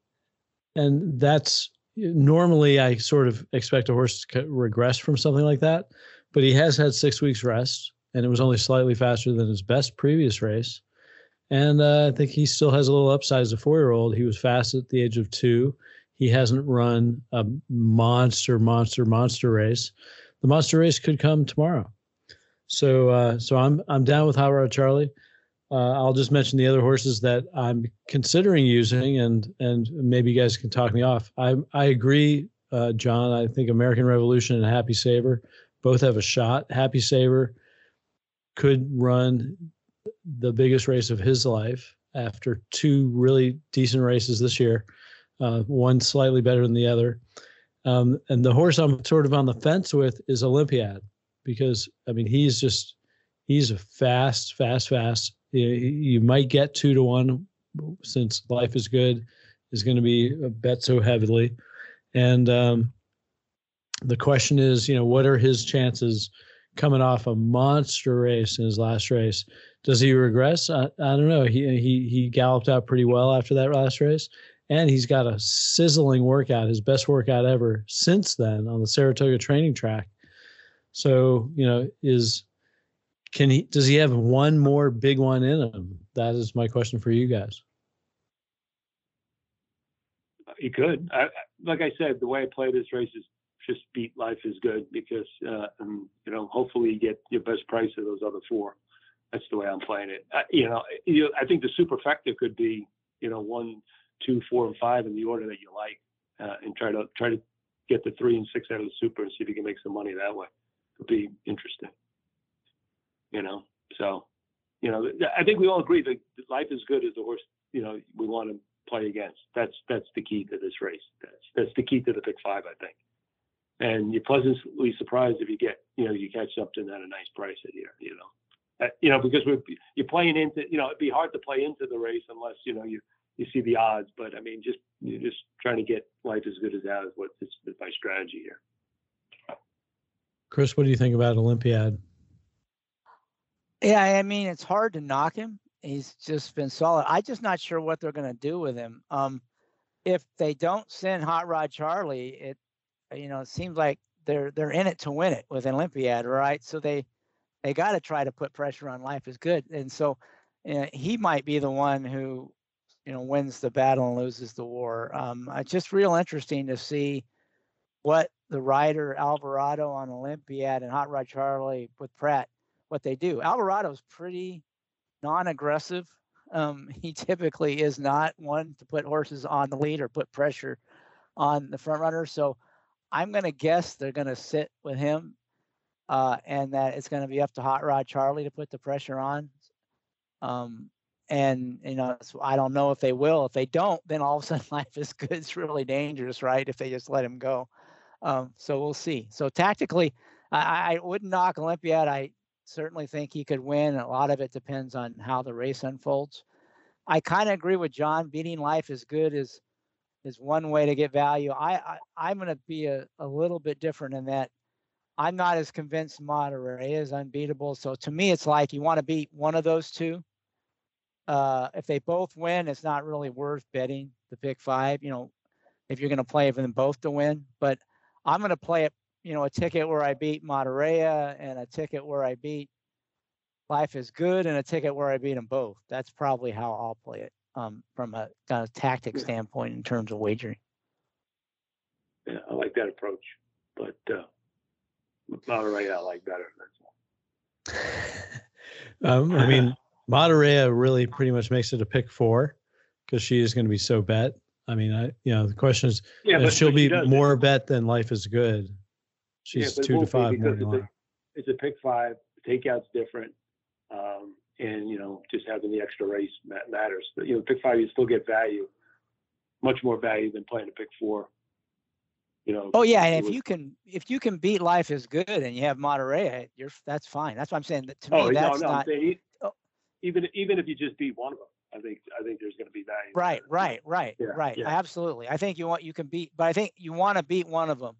and that's normally I sort of expect a horse to regress from something like that, but he has had six weeks rest and it was only slightly faster than his best previous race. And uh, I think he still has a little upside as a four year old. He was fast at the age of two. He hasn't run a monster, monster, monster race. The monster race could come tomorrow. So, uh, so I'm I'm down with Hot Rod Charlie. Uh, I'll just mention the other horses that I'm considering using, and and maybe you guys can talk me off. I I agree, uh, John. I think American Revolution and Happy Saver both have a shot. Happy Saver could run the biggest race of his life after two really decent races this year, uh, one slightly better than the other. Um, and the horse I'm sort of on the fence with is Olympiad because I mean he's just he's a fast, fast, fast. You, you might get two to one since life is good is going to be a bet so heavily, and um, the question is, you know, what are his chances coming off a monster race in his last race. Does he regress? I, I don't know. He he he galloped out pretty well after that last race, and he's got a sizzling workout, his best workout ever since then on the Saratoga training track. So you know, is can he? Does he have one more big one in him? That is my question for you guys. He could. I, like I said, the way I play this race is just beat life is good because uh, and, you know hopefully you get your best price of those other four. That's the way I'm playing it. I, you know, you, I think the superfecta could be you know one, two, four, and five in the order that you like, uh, and try to try to get the three and six out of the super and see if you can make some money that way. Could be interesting. You know, so you know, I think we all agree that life is good as the horse. You know, we want to play against. That's that's the key to this race. That's that's the key to the pick five, I think and you're pleasantly surprised if you get, you know, you catch something at a nice price at here, you know, you know, because we're you're playing into, you know, it'd be hard to play into the race unless you know you you see the odds. But I mean, just you're just trying to get life as good as that is what is, is my strategy here. Chris, what do you think about Olympiad? Yeah, I mean, it's hard to knock him. He's just been solid. I'm just not sure what they're going to do with him. Um, if they don't send Hot Rod Charlie, it you know, it seems like they're they're in it to win it with Olympiad, right? So they they got to try to put pressure on life is good, and so uh, he might be the one who you know wins the battle and loses the war. Um, it's just real interesting to see what the rider Alvarado on Olympiad and Hot Rod Charlie with Prat, what they do. Alvarado's pretty non-aggressive. Um, he typically is not one to put horses on the lead or put pressure on the front runner. So I'm going to guess they're going to sit with him uh, and that it's going to be up to Hot Rod Charlie to put the pressure on. Um, and, you know, I don't know if they will. If they don't, then all of a sudden life is good. It's really dangerous, right? If they just let him go. Um, so we'll see. So tactically, I, I wouldn't knock Olympiad. I certainly think he could win. A lot of it depends on how the race unfolds. I kind of agree with John. Beating life is good is is one way to get value. I, I am going to be a, a little bit different in that I'm not as convinced Monterey is unbeatable. So to me, it's like you want to beat one of those two. Uh, if they both win, it's not really worth betting the pick five. You know, if you're going to play for them both to win, but I'm going to play it. You know, a ticket where I beat Monterey and a ticket where I beat Life is Good and a ticket where I beat them both. That's probably how I'll play it um, from a kind of tactic standpoint in terms of wagering. Yeah, I like that approach, but uh, Monterey I like better. Um, I mean, Monterey really pretty much makes it a pick four because she is going to be so bet. I mean, I you know the question is, yeah, but, she'll but be more bet than life is good. She's yeah, two to five more. It's a, it's a pick five. The takeout's different. Um, and you know just having the extra race matters. But you know, pick five you still get value, much more value than playing a pick four. You know. Oh yeah, and if was, you can if you can beat life is good and you have Monterey, you're that's fine. That's what I'm saying. That to oh, me, that's no, no, not. Saying, oh. even even if you just beat one of them. I think I think there's going to be value. Right, right, right, yeah, right. Yeah. Absolutely. I think you want you can beat, but I think you want to beat one of them.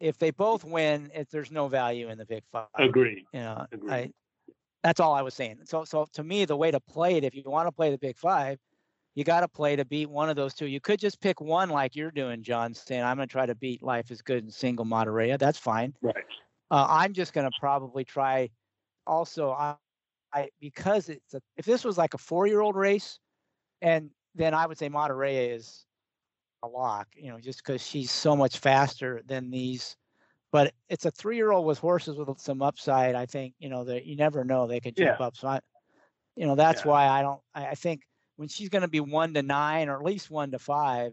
If they both win, if there's no value in the big five. Agree. You know, Agreed. I that's all I was saying. So, so to me, the way to play it, if you want to play the Big Five, you got to play to beat one of those two. You could just pick one, like you're doing, John, saying I'm going to try to beat Life is Good and single Monterey. That's fine. Right. Uh, I'm just going to probably try. Also, I, I because it's a, if this was like a four year old race, and then I would say Monterey is a lock. You know, just because she's so much faster than these but it's a three-year-old with horses with some upside. I think you know that you never know they could jump yeah. up. So I, you know, that's yeah. why I don't. I, I think when she's going to be one to nine or at least one to five,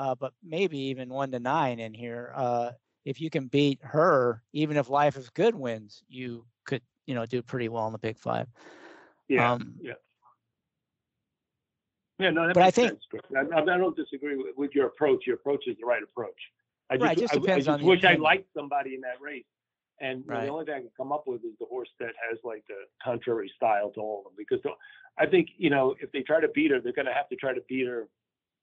uh, but maybe even one to nine in here. Uh, if you can beat her, even if Life is Good wins, you could you know do pretty well in the Big Five. Yeah. Um, yeah. Yeah, no, that but I think. I, I, don't disagree with, with your approach. Your approach is the right approach. I just, right, just I, I, just wish I liked somebody in that race. And right. the only thing I can come up with is the horse that has like the contrary style to all of them. Because I think, you know, if they try to beat her, they're going to have to try to beat her.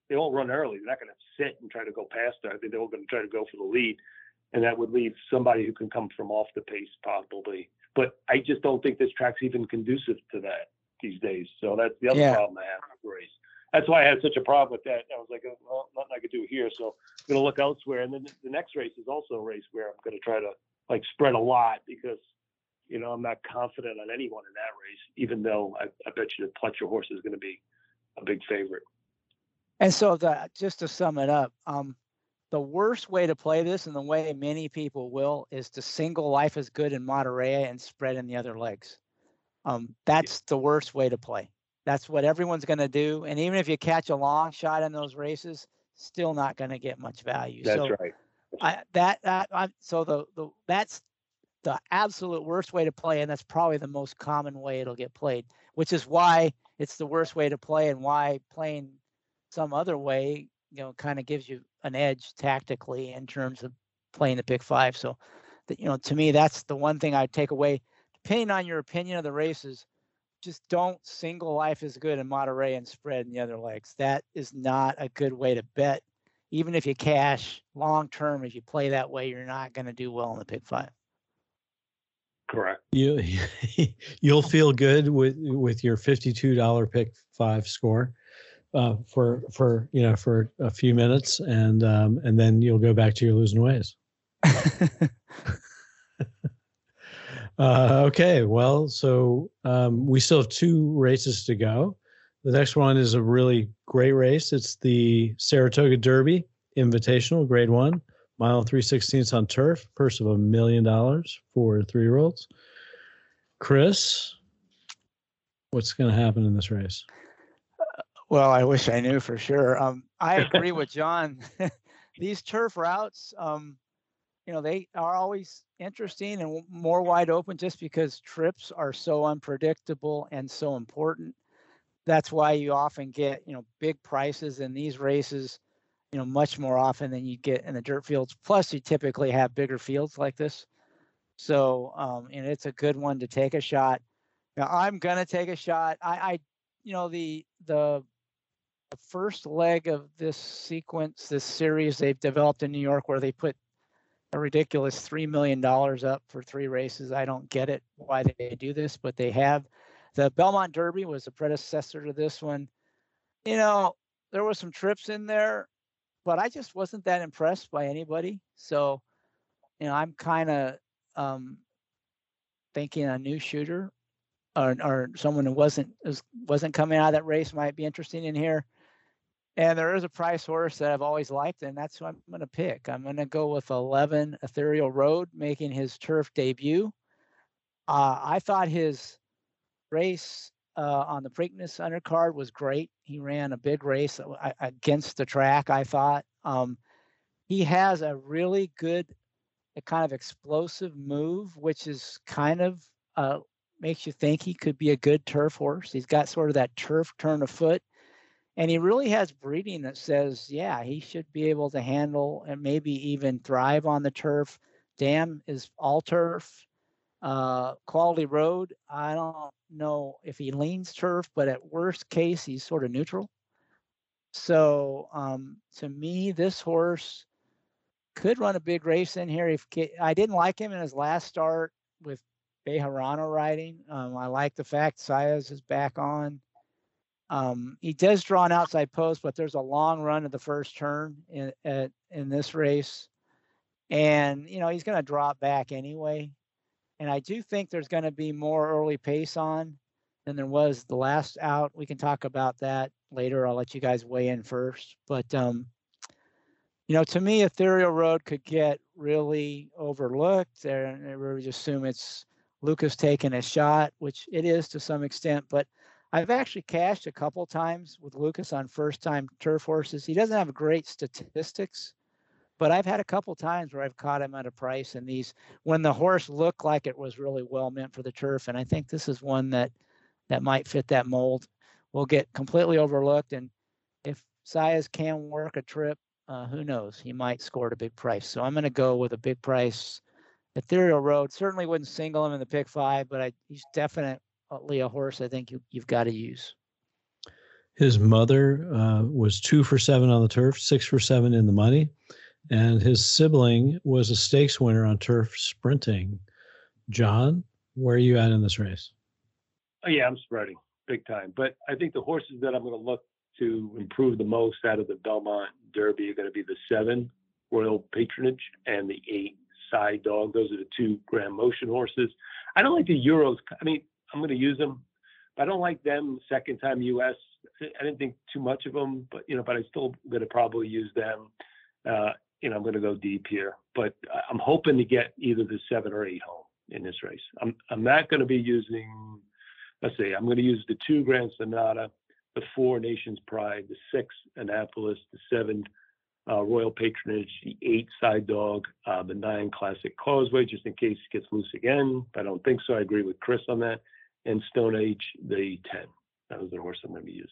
They won't run early. They're not going to sit and try to go past her. I think they're all going to try to go for the lead. and that would leave somebody who can come from off the pace probably. But I just don't think this track's even conducive to that these days. So that's the other yeah. problem I have with race. That's why I had such a problem with that. I was like, oh, well, nothing I could do here. So I'm going to look elsewhere. And then the next race is also a race where I'm going to try to like spread a lot because, you know, I'm not confident on anyone in that race, even though I, I bet you the Pletcher horse is going to be a big favorite. And so the, just to sum it up, um, the worst way to play this and the way many people will is to single life is good in Monterey and spread in the other legs. Um, that's the worst way to play. That's what everyone's going to do. And even if you catch a long shot in those races, still not going to get much value. That's so right. I, that that I, so the the that's the absolute worst way to play, and that's probably the most common way it'll get played. Which is why it's the worst way to play, and why playing some other way, you know, kind of gives you an edge tactically in terms of playing the pick five. So, that you know, to me, that's the one thing I take away depending on your opinion of the races, just don't single life is good in Monterey and spread in the other legs. That is not a good way to bet. Even if you cash long term, if you play that way, you're not going to do well in the pick five. Correct. You you'll feel good with with your fifty two dollar pick five score uh, for for you know for a few minutes, and um, and then you'll go back to your losing ways. Uh, okay, well, so um, we still have two races to go. The next one is a really great race. It's the Saratoga Derby Invitational, Grade One, mile three sixteenths on turf, purse of a million dollars for three year olds. Chris, what's going to happen in this race? Well, I wish I knew for sure. Um, I agree with John. These turf routes, um, you know, they are always interesting and more wide open just because trips are so unpredictable and so important. That's why you often get, you know, big prices in these races, you know, much more often than you get in the dirt fields. Plus, you typically have bigger fields like this. So, um, and it's a good one to take a shot. Now, I'm gonna take a shot. I, I, you know, the the first leg of this sequence, this series they've developed in New York, where they put a ridiculous three million dollars up for three races. I don't get it why they do this, but they have. The Belmont Derby was a predecessor to this one. You know, there was some trips in there, but I just wasn't that impressed by anybody. So, you know, I'm kind of um, thinking a new shooter or, or someone who wasn't wasn't coming out of that race might be interesting in here. And there is a price horse that I've always liked, and that's who I'm going to pick. I'm going to go with 11 Ethereal Road making his turf debut. Uh, I thought his race uh, on the Preakness undercard was great. He ran a big race against the track, I thought. Um, he has a really good, a kind of explosive move, which is kind of uh, makes you think he could be a good turf horse. He's got sort of that turf turn of foot and he really has breeding that says, yeah, he should be able to handle and maybe even thrive on the turf. Dam is all turf. Uh, quality road, I don't know if he leans turf, but at worst case, he's sort of neutral. So um, to me, this horse could run a big race in here. If I didn't like him in his last start with Bejarano riding, um, I like the fact Saez is back on. Um, he does draw an outside post, but there's a long run of the first turn in at, in this race, and you know he's going to drop back anyway. And I do think there's going to be more early pace on than there was the last out. We can talk about that later. I'll let you guys weigh in first, but um, you know, to me, Ethereal Road could get really overlooked. There, we just assume it's Lukas taking a shot, which it is to some extent, but I've actually cashed a couple times with Lukas on first time turf horses. He doesn't have great statistics, but I've had a couple times where I've caught him at a price and these when the horse looked like it was really well meant for the turf. And I think this is one that that might fit that mold. Will get completely overlooked. And if Saez can work a trip, uh, who knows? He might score at a big price. So I'm going to go with a big price. Ethereal Road certainly wouldn't single him in the pick five, but I, he's definitely a horse I think you, you've got to use. His mother uh, was two for seven on the turf, six for seven in the money. And his sibling was a stakes winner on turf sprinting. John, where are you at in this race? Oh, yeah, I'm spreading big time. But I think the horses that I'm going to look to improve the most out of the Belmont Derby are going to be the seven Royal Patronage and the eight Side Dog. Those are the two Graham Motion horses. I don't like the Euros. I mean, I'm going to use them, but I don't like them second time US. I didn't think too much of them, but you know, but I still going to probably use them. Uh, you know, I'm going to go deep here, but I'm hoping to get either the seven or eight home in this race. I'm I'm not going to be using. Let's see. I'm going to use the two Grand Sonata, the four Nations Pride, the six Annapolis, the seven uh, Royal Patronage, the eight Side Dog, uh, the nine Classic Causeway, just in case it gets loose again. I don't think so. I agree with Chris on that. And Stone Age, the ten. That was the horse I'm going to be using.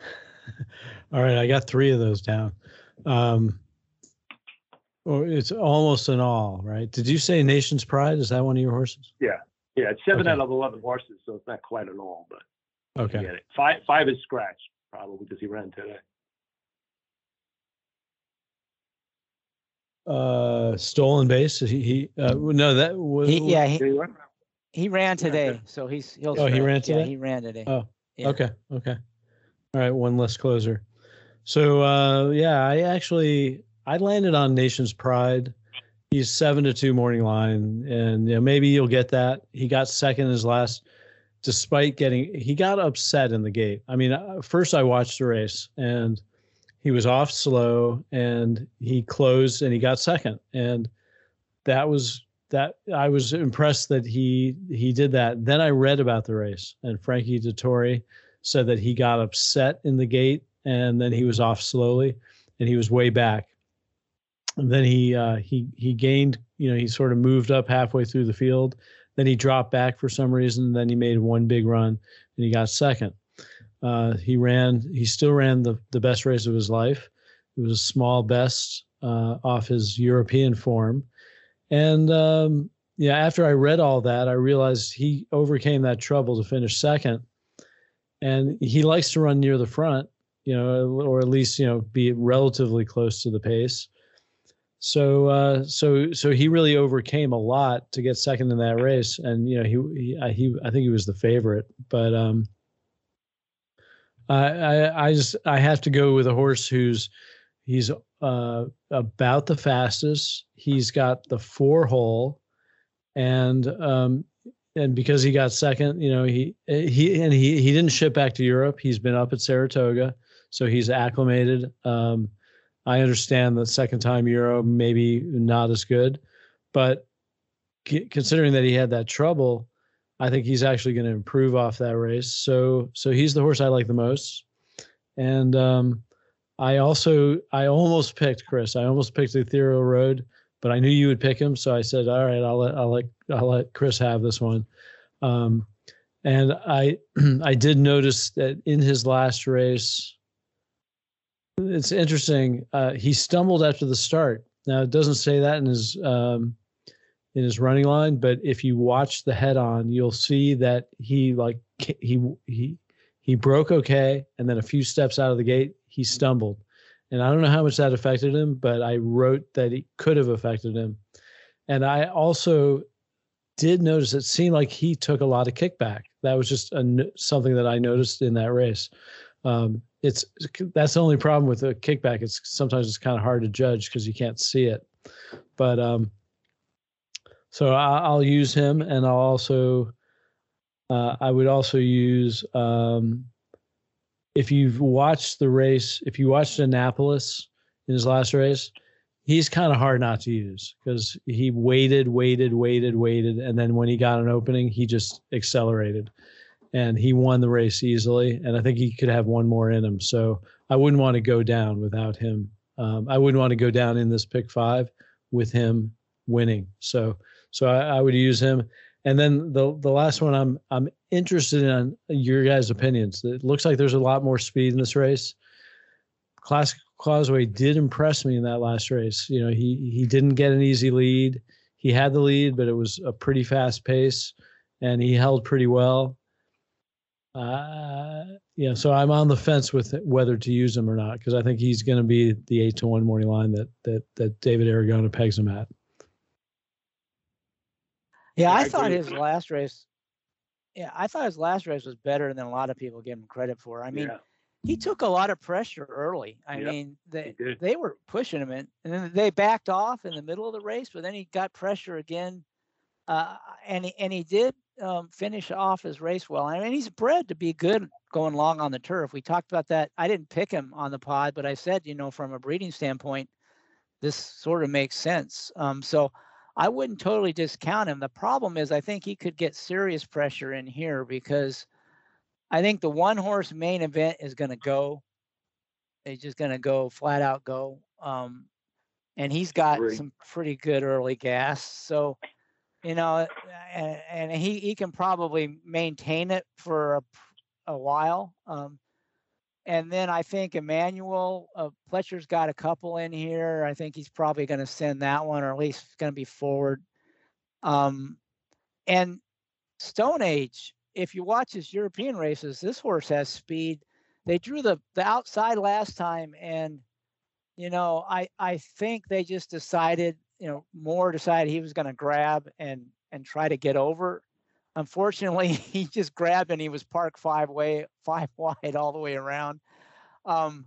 All right, I got three of those down. Um, or it's almost an all, right? Did you say Nation's Pride? Is that one of your horses? Yeah, yeah. It's seven okay. out of eleven horses, so it's not quite an all, but okay. Get it. Five, five is scratched probably because he ran today. Uh, stolen base. He, he uh, no, that was he, yeah. He, he ran today, so he's he'll. Oh, he ran today. Yeah, he ran today. Oh, yeah. okay, okay. All right, one less closer. So uh, yeah, I actually I landed on Nation's Pride. He's seven to two morning line, and you know, maybe you'll get that. He got second in his last, despite getting he got upset in the gate. I mean, uh, first I watched the race and he was off slow and he closed and he got second, and that was that. I was impressed that he he did that. Then I read about the race, and Frankie Dettori said that he got upset in the gate and then he was off slowly and he was way back then he uh, he he gained you know he sort of moved up halfway through the field. Then he dropped back for some reason. Then he made one big run and he got second. Uh, he ran he still ran the, the best race of his life. It was a small best uh, off his european form. And um, yeah after i read all that i realized he overcame that trouble to finish second. And he likes to run near the front you know or at least you know be relatively close to the pace so uh, so so he really overcame a lot to get second in that race, and you know he he I, he, I think he was the favorite, but um, I, I I just I have to go with a horse who's he's uh, about the fastest. He's got the four hole, and um, and because he got second, you know he he and he he didn't ship back to Europe. He's been up at Saratoga, so he's acclimated. Um, I understand the second time Euro maybe not as good, but considering that he had that trouble, I think he's actually going to improve off that race. So so he's the horse I like the most. And um, I also I almost picked Chris. I almost picked Ethereal Road, but I knew you would pick him, so I said, "All right, I'll let I'll let I'll let Chris have this one." Um, and I I did notice that in his last race, it's interesting. Uh, he stumbled after the start. Now it doesn't say that in his um, in his running line, but if you watch the head on, you'll see that he like he he he broke okay, and then a few steps out of the gate, he stumbled. And I don't know how much that affected him, but I wrote that it could have affected him. And I also did notice it seemed like he took a lot of kickback. That was just a, something that I noticed in that race. Um, it's that's the only problem with a kickback. It's sometimes it's kind of hard to judge because you can't see it. But um, so I, will use him, and I'll also uh, I would also use um, if you've watched the race, if you watched Annapolis in his last race, he's kind of hard not to use because he waited, waited, waited, waited, and then when he got an opening, he just accelerated and he won the race easily. And I think he could have one more in him. So I wouldn't want to go down without him. Um, I wouldn't want to go down in this pick five with him winning. So so I, I, would use him. And then the the last one I'm I'm interested in your guys' opinions. It looks like there's a lot more speed in this race. Classic Causeway did impress me in that last race. You know, he he didn't get an easy lead. He had the lead, but it was a pretty fast pace, and he held pretty well Uh, yeah, so I'm on the fence with whether to use him or not because I think he's going to be the eight to one morning line that that that David Aragona pegs him at. Yeah, I, I thought his last race. Yeah, I thought his last race was better than a lot of people give him credit for. I mean, yeah. he took a lot of pressure early. I yep, mean, they they were pushing him in, and then they backed off in the middle of the race, but then he got pressure again, uh, and he, and he did um, finish off his race well. I mean, he's bred to be good going long on the turf. We talked about that. I didn't pick him on the pod, but I said, you know, from a breeding standpoint, this sort of makes sense. Um, so I wouldn't totally discount him. The problem is, I think he could get serious pressure in here because I think the one horse main event is going to go. He's just going to go flat out go. Um, and he's got some pretty good early gas. So you know, and, and, he, he can probably maintain it for a, a while. Um, and then I think Emmanuel uh, Pletcher's got a couple in here. I think he's probably going to send that one, or at least going to be forward. Um, and Stone Age, if you watch his European races, this horse has speed. They drew the the outside last time, and you know, I I think they just decided you know, Moore decided he was going to grab and and try to get over. Unfortunately, he just grabbed and he was parked five way, five wide all the way around. Um,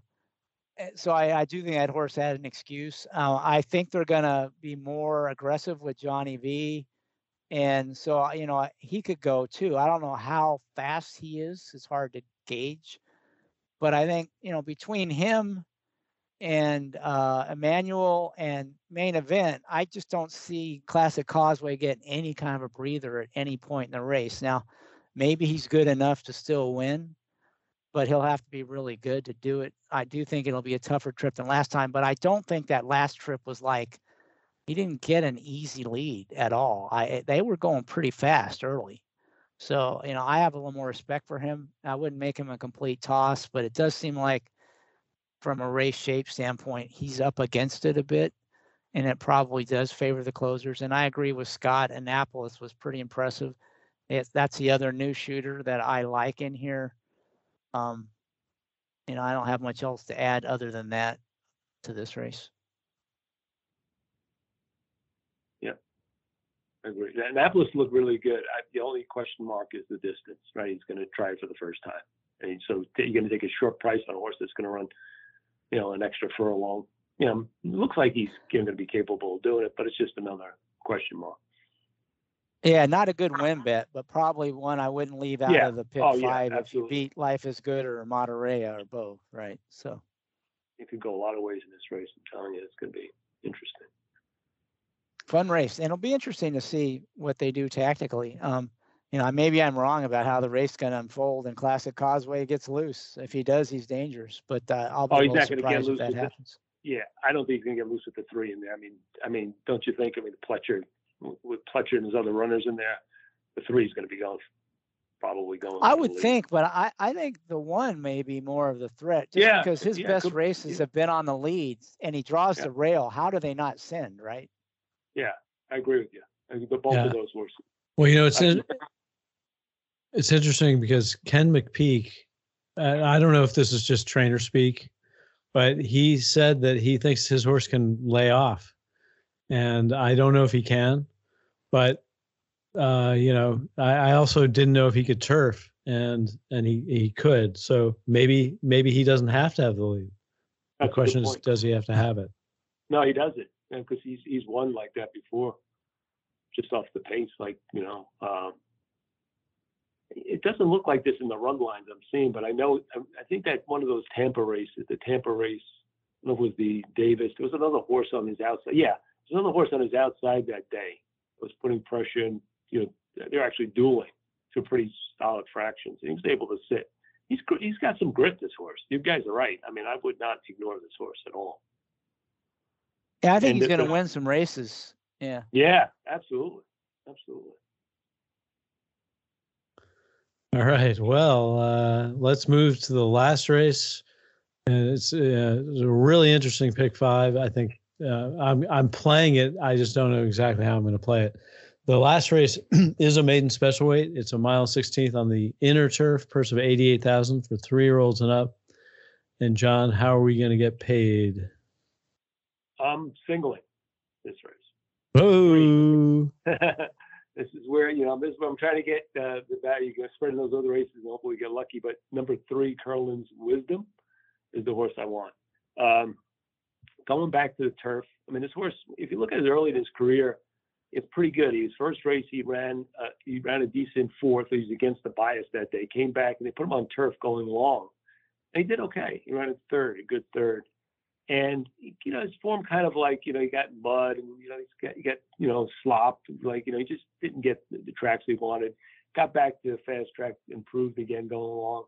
eh, so I, I do think that horse had an excuse. Uh, I think they're going to be more aggressive with Johnny V, and so you know he could go too. I don't know how fast he is; it's hard to gauge. But I think you know between him and uh, Emmanuel and main event, I just don't see Classic Causeway getting any kind of a breather at any point in the race. Now, maybe he's good enough to still win, but he'll have to be really good to do it. I do think it'll be a tougher trip than last time, but I don't think that last trip was like he didn't get an easy lead at all. I they were going pretty fast early. So, you know, I have a little more respect for him. I wouldn't make him a complete toss, but it does seem like from a race shape standpoint, he's up against it a bit, and it probably does favor the closers. And I agree with Scott. Annapolis was pretty impressive. It, that's the other new shooter that I like in here. Um, you know, I don't have much else to add other than that to this race. Yeah, I agree. Annapolis looked really good. I, the only question mark is the distance, right? He's going to try it for the first time. And so you're going to take a short price on a horse that's going to run you know, an extra furlong. You know, looks like he's going to be capable of doing it, but it's just another question mark. Yeah, not a good win bet, but probably one I wouldn't leave out yeah. of the pick oh, five yeah, if you beat Life is Good or Monterey or both, right? So it could go a lot of ways in this race. I'm telling you, it's going to be interesting. Fun race, and it'll be interesting to see what they do tactically. Um, you know, maybe I'm wrong about how the race going to unfold and Classic Causeway gets loose. If he does, he's dangerous. But uh, I'll be oh, he's not going to get loose if that happens. The, yeah, I don't think he's going to get loose with the three in there. I mean, I mean, don't you think? I mean, Pletcher with Pletcher and his other runners in there, the three is going to be going probably going. I would think, but I, I think the one may be more of the threat. Just yeah, because his yeah, best could, races yeah. have been on the leads and he draws yeah. the rail. How do they not send, right? Yeah, I agree with you. I think the both yeah. of those were. Well, you know, it's in, it's interesting because Ken McPeek, uh, I don't know if this is just trainer speak, but he said that he thinks his horse can lay off. And I don't know if he can, but uh, you know, I, I also didn't know if he could turf and and he, he could. So maybe maybe he doesn't have to have the lead. That's the question is, does he have to have it? No, he doesn't, because he's he's won like that before, just off the pace. Like you know, um, it doesn't look like this in the run lines I'm seeing, but I know I think that one of those Tampa races, the Tampa race, I don't know if it was the Davis. There was another horse on his outside. Yeah, there's another horse on his outside that day. Was putting pressure and you know they're actually dueling to pretty solid fractions. And he was able to sit. He's he's got some grit. This horse. You guys are right. I mean, I would not ignore this horse at all. Yeah, I think and he's going to win some races. Yeah. Yeah, absolutely, absolutely. All right. Well, uh, let's move to the last race. And it's, uh, it's a really interesting pick five. I think uh, I'm I'm playing it. I just don't know exactly how I'm going to play it. The last race is a maiden special weight. It's a mile 16th on the inner turf, purse of 88,000 for three year olds and up. And John, how are we going to get paid? I'm singling this race. Oh. this is where you know this is where I'm trying to get uh, the value. You're spreading those other races and hopefully get lucky. But number three, Curlin's Wisdom, is the horse I want. Um, going back to the turf, I mean, this horse, if you look at it early in his career, it's pretty good. His first race, he ran uh, he ran a decent fourth. He's against the bias that day. Came back and they put him on turf going long, and he did okay. He ran a third, a good third. And you know his form kind of like you know he got mud and you know he's got, he got you know slopped like you know he just didn't get the, the tracks he wanted. Got back to the fast track, improved again going along,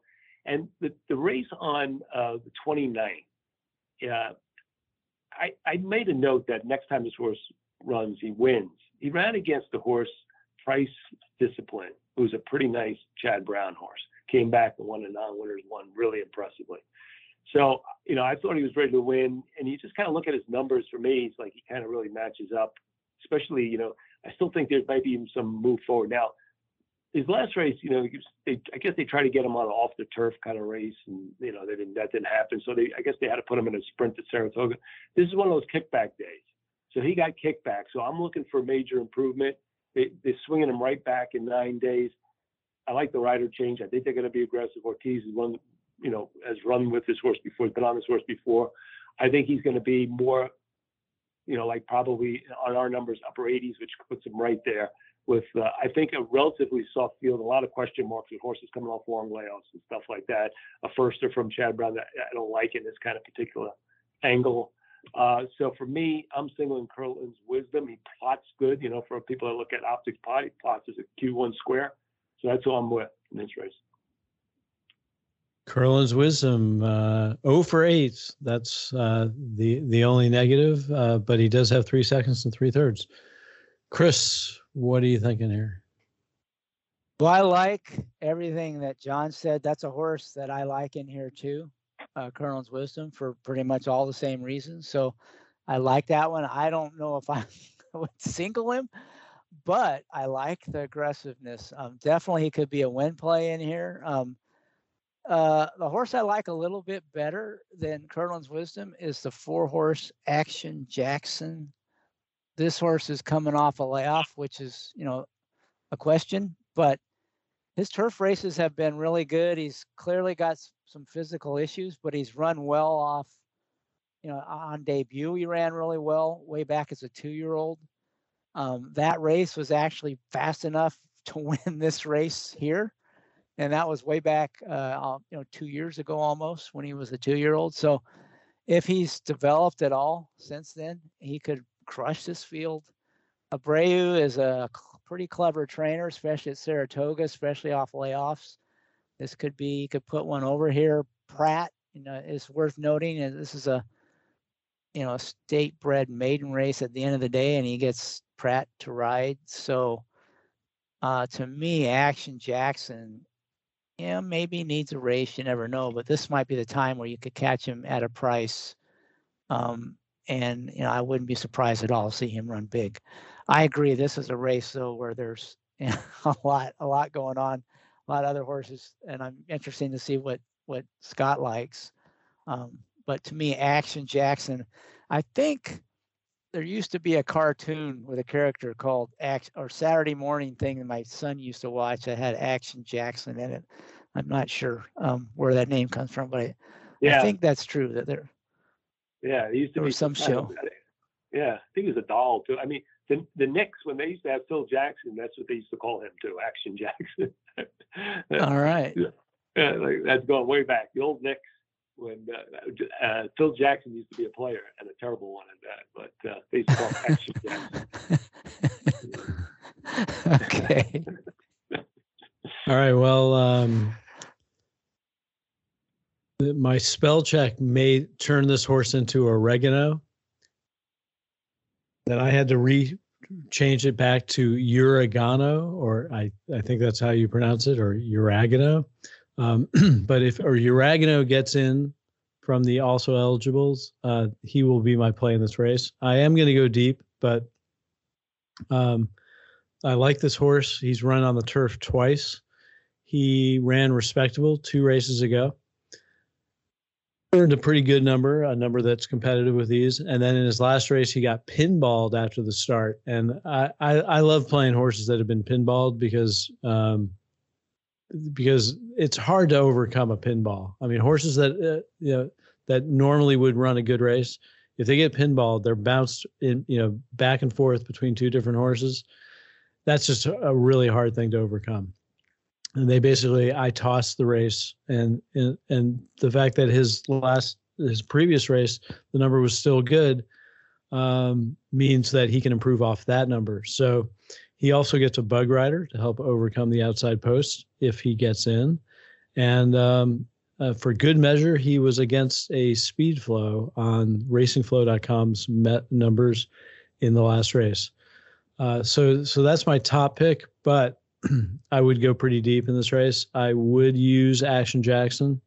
and the the race on uh, the 29th. Yeah, I I made a note that next time this horse runs, he wins. He ran against the horse Price Discipline, who's a pretty nice Chad Brown horse. Came back and won the non-winners, won really impressively. So, you know, I thought he was ready to win. And you just kind of look at his numbers for me, it's like he kind of really matches up. Especially, you know, I still think there might be some move forward. Now, his last race, you know, they, I guess they tried to get him on an off the turf kind of race, and you know, they didn't, that didn't happen. So they, I guess they had to put him in a sprint at Saratoga. This is one of those kickback days. So he got kickback. So I'm looking for major improvement. They, they're swinging him right back in nine days. I like the rider change. I think they're going to be aggressive. Ortiz is one, you know, has run with this horse before. He's been on this horse before. I think he's going to be more, you know, like probably on our numbers, upper 80s, which puts him right there with, uh, I think, a relatively soft field, a lot of question marks with horses coming off long layoffs and stuff like that. A firster from Chad Brown that I don't like in this kind of particular angle. Uh, so for me, I'm singling Curlin's wisdom. He plots good, you know, for people that look at Optix pot, he plots as a Q1 square. So that's who I'm with in this race. Curlin's wisdom, uh, 0 for 8. That's uh, the the only negative, uh, but he does have three seconds and three thirds. Chris, what are you thinking here? Well, I like everything that John said. That's a horse that I like in here too uh, Curlin's Wisdom for pretty much all the same reasons. So I like that one. I don't know if I would single him, but I like the aggressiveness. Um, definitely, he could be a win play in here. Um, uh, the horse I like a little bit better than Curlin's Wisdom is the four horse Action Jackson. This horse is coming off a layoff, which is, you know, a question, but his turf races have been really good. He's clearly got some physical issues, but he's run well off. You know, on debut, he ran really well way back as a two-year-old. Um, that race was actually fast enough to win this race here, and that was way back, uh, you know, two years ago almost when he was a two-year-old. So, if he's developed at all since then, he could crush this field. Abreu is a pretty clever trainer, especially at Saratoga, especially off layoffs. This could be, you could put one over here. Prat, you know, is worth noting. And this is a, you know, a state bred maiden race at the end of the day, and he gets Prat to ride. So, uh, to me, Action Jackson, yeah, maybe needs a race. You never know, but this might be the time where you could catch him at a price. Um, and you know, I wouldn't be surprised at all to see him run big. I agree. This is a race though where there's you know, a lot, a lot going on a lot of other horses, and I'm interested to see what what Scott likes. Um, but to me, Action Jackson, I think there used to be a cartoon with a character called Action or Saturday morning thing that my son used to watch that had Action Jackson in it. I'm not sure um, where that name comes from, but I, yeah. I think that's true that there. Yeah, it used to be some show. Of, yeah, I think it was a doll too. I mean, the the Knicks when they used to have Phil Jackson, that's what they used to call him too, Action Jackson. All right. Yeah, like, that's going way back. The old Knicks when uh, uh, Phil Jackson used to be a player and a terrible one at that, but uh, they used to call him Action Jackson. okay. All right. Well, um, my spell check may turn this horse into oregano that I had to re change it back to Uragano, or I, I think that's how you pronounce it, or Uragano. Um, but if or Uragano gets in from the also eligibles, uh, he will be my play in this race. I am going to go deep, but um, I like this horse. He's run on the turf twice. He ran respectable two races ago. Earned a pretty good number, a number that's competitive with these. And then in his last race, he got pinballed after the start. And I, I, I love playing horses that have been pinballed because um, because it's hard to overcome a pinball. I mean, horses that uh, you know that normally would run a good race, if they get pinballed, they're bounced in you know back and forth between two different horses. That's just a really hard thing to overcome. And they basically, I tossed the race, and and and the fact that his last his previous race, the number was still good, um, means that he can improve off that number. So he also gets a bug rider to help overcome the outside post if he gets in. And um, uh, for good measure, he was against a speed flow on racingflow.com's met numbers in the last race. Uh, so, so that's my top pick, but I would go pretty deep in this race. I would use Action Jackson.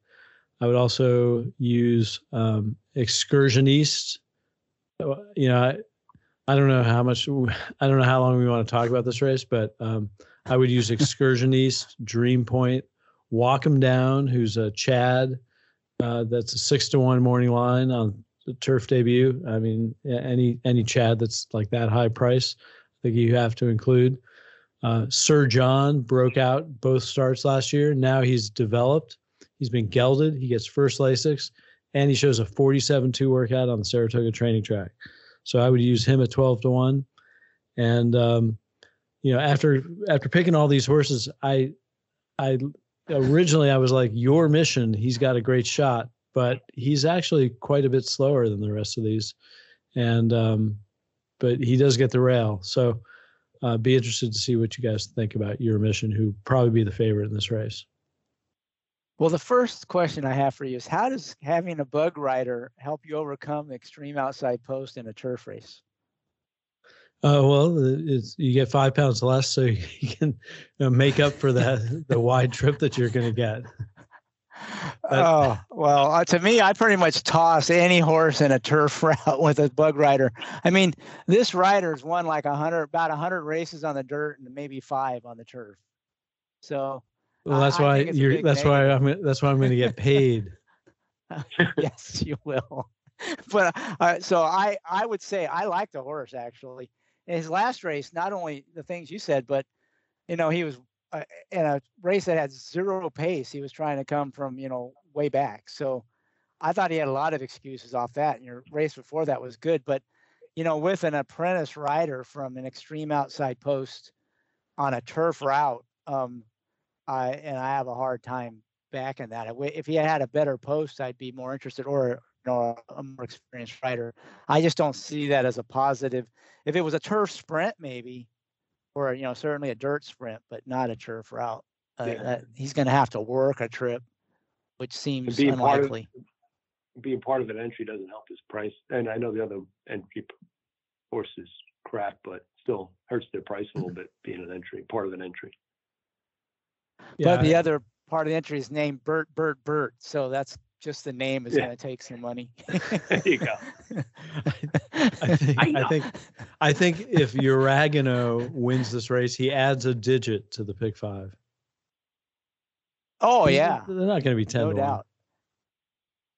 I would also use um, Excursion East. You know, I don't know how much, I don't know how long we want to talk about this race, but um, I would use Excursion East, Dream Point, Walk 'em Down, who's a Chad. Uh, that's a six to one morning line on the turf debut. I mean, any any Chad that's like that high price, I think you have to include. Uh, Sir John broke out both starts last year. Now he's developed. He's been gelded. He gets first Lasix, and he shows a 47-2 workout on the Saratoga training track. So I would use him at 12 to 1. And um, you know, after after picking all these horses, I I originally I was like, your mission, he's got a great shot, but he's actually quite a bit slower than the rest of these. And um, but he does get the rail. So uh, be interested to see what you guys think about your mission, who probably be the favorite in this race. Well, the first question I have for you is how does having a bug rider help you overcome extreme outside post in a turf race? Uh, well, it's, you get five pounds less, so you can you know, make up for that the wide trip that you're going to get. But, oh well, uh, to me, I pretty much toss any horse in a turf route with a bug rider. I mean, this rider's won like a hundred, about a hundred races on the dirt, and maybe five on the turf. So well, that's why you're. That's why I'm. That's why I'm going to get paid. yes, you will. But uh, so I, I would say I like the horse actually. In his last race, not only the things you said, but you know he was uh, in a race that had zero pace. He was trying to come from you know way back. So I thought he had a lot of excuses off that. And your race before that was good, but you know with an apprentice rider from an extreme outside post on a turf route. Um, I and I have a hard time backing that. If he had a better post, I'd be more interested, or you know, a more experienced rider. I just don't see that as a positive. If it was a turf sprint, maybe, or you know, certainly a dirt sprint, but not a turf route. Uh, yeah. he's going to have to work a trip, which seems being unlikely. Part of, being part of an entry doesn't help his price, and I know the other entry horses crap, but still hurts their price a little bit being an entry, part of an entry. Yeah. But the other part of the entry is named Bert, Bert, Bert. So that's just the name is yeah. going to take some money. there you go. I, think, I, think I think if Uragano wins this race, he adds a digit to the pick five. Oh yeah, they're not going to be ten. No doubt.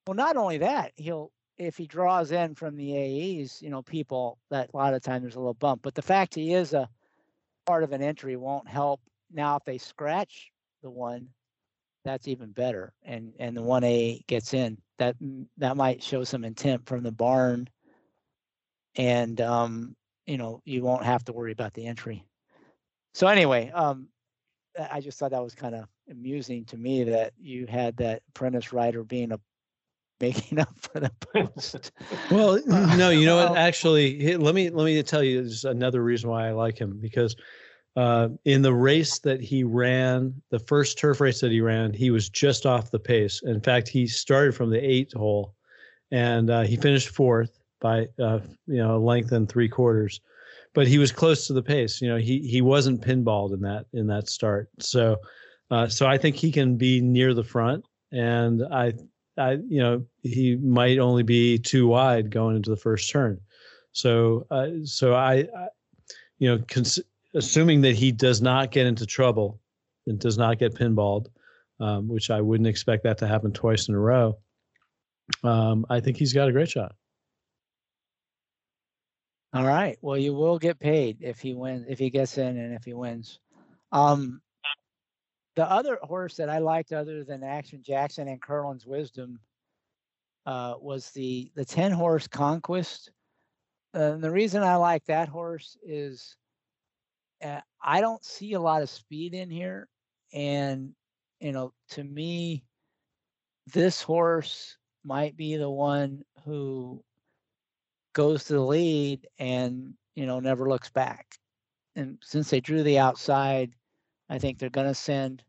Well, not only that, he'll if he draws in from the AEs, you know, people that a lot of times there's a little bump. But the fact he is a part of an entry won't help. Now, if they scratch the one, that's even better. And and the one A gets in. That that might show some intent from the barn. And um, you know, you won't have to worry about the entry. So anyway, um, I just thought that was kind of amusing to me that you had that apprentice rider being a making up for the post. well, no, you know what? Actually, let me let me tell you just another reason why I like him because uh, in the race that he ran, the first turf race that he ran, he was just off the pace. In fact, he started from the eighth hole, and uh, he finished fourth by uh, you know length and three quarters. But he was close to the pace. You know, he he wasn't pinballed in that in that start. So, uh, so I think he can be near the front, and I I you know he might only be too wide going into the first turn. So uh, so I, I you know. Cons- assuming that he does not get into trouble and does not get pinballed, um, which I wouldn't expect that to happen twice in a row. Um, I think he's got a great shot. All right. Well, you will get paid if he wins, if he gets in, and if he wins. Um, the other horse that I liked, other than Action Jackson and Curlin's Wisdom, uh, was the the ten horse Conquest. Uh, and the reason I like that horse is uh, I don't see a lot of speed in here, and you know, to me, this horse might be the one who goes to the lead and you know never looks back. And since they drew the outside, I think they're going to send.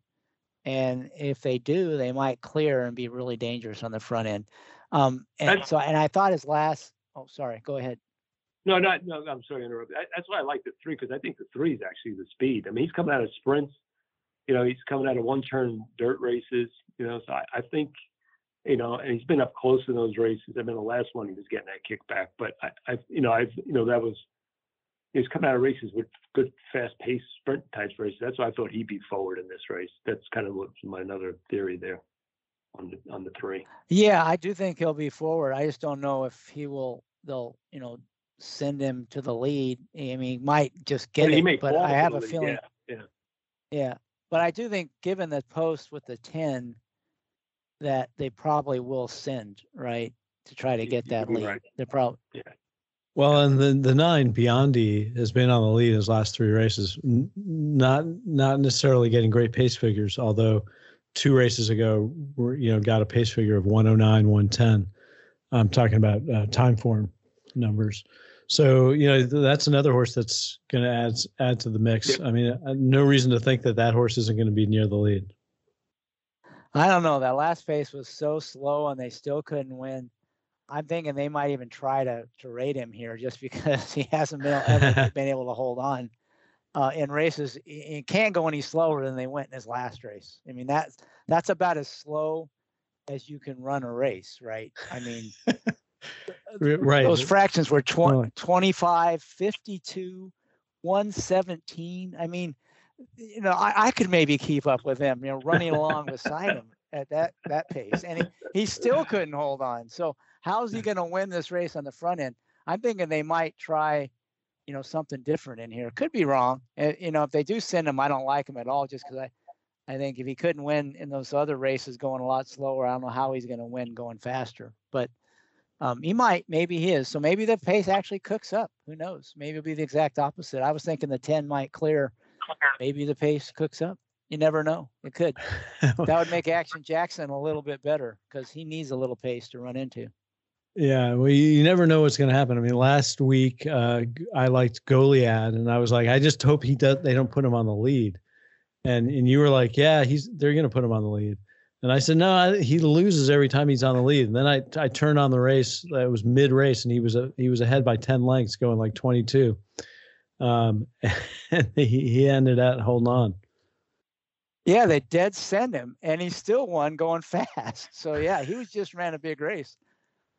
And if they do, they might clear and be really dangerous on the front end. Um, and so, and I thought his last. Oh, sorry. Go ahead. No, not no. I'm sorry to interrupt. that's why I like the three because I think the three is actually the speed. I mean, he's coming out of sprints. You know, he's coming out of one-turn dirt races. You know, so I, I think, you know, and he's been up close in those races. I mean, the last one he was getting that kickback, but I, I you know, I've, you know, that was he's coming out of races with good fast-paced sprint types races. That's why I thought he'd be forward in this race. That's kind of my another theory there on the on the three. Yeah, I do think he'll be forward. I just don't know if he will. They'll you know send him to the lead. I mean, he might just get but it, but I have a feeling. Yeah, yeah. Yeah, but I do think, given the post with the ten, that they probably will send right to try to get that lead. Right. They're probably yeah. Well, and the the nine Biondi has been on the lead his last three races, not not necessarily getting great pace figures, although two races ago, we're you know, got a pace figure of 109, 110. I'm talking about uh, time form numbers. So you know that's another horse that's going to add add to the mix. I mean, uh, no reason to think that that horse isn't going to be near the lead. I don't know. That last pace was so slow, and they still couldn't win. I'm thinking they might even try to to rate him here just because he hasn't been ever been able to hold on uh, in races. He can't go any slower than they went in his last race. I mean that's that's about as slow as you can run a race, right? I mean, right. Those fractions were 20, 25, 52, 117. I mean, you know, I, I could maybe keep up with him, you know, running along beside him at that that pace, and he, he still couldn't hold on. So How's he going to win this race on the front end? I'm thinking they might try, you know, something different in here. Could be wrong. Uh, you know, if they do send him, I don't like him at all, just because I, I think if he couldn't win in those other races going a lot slower, I don't know how he's going to win going faster. But um, he might, maybe he is. So maybe the pace actually cooks up. Who knows? Maybe it'll be the exact opposite. I was thinking the 10 might clear. Maybe the pace cooks up. You never know. It could. that would make Action Jackson a little bit better because he needs a little pace to run into. Yeah, well, you, never know what's going to happen. I mean, last week uh, I liked Goliad, and I was like, I just hope he does. They don't put him on the lead, and and you were like, yeah, he's they're going to put him on the lead, and I said, no, I, he loses every time he's on the lead. And then I I turned on the race. It was mid race, and he was a, he was ahead by ten lengths, going like twenty two, um, and he he ended up holding on. Yeah, they dead send him, and he still won going fast. So yeah, he was just ran a big race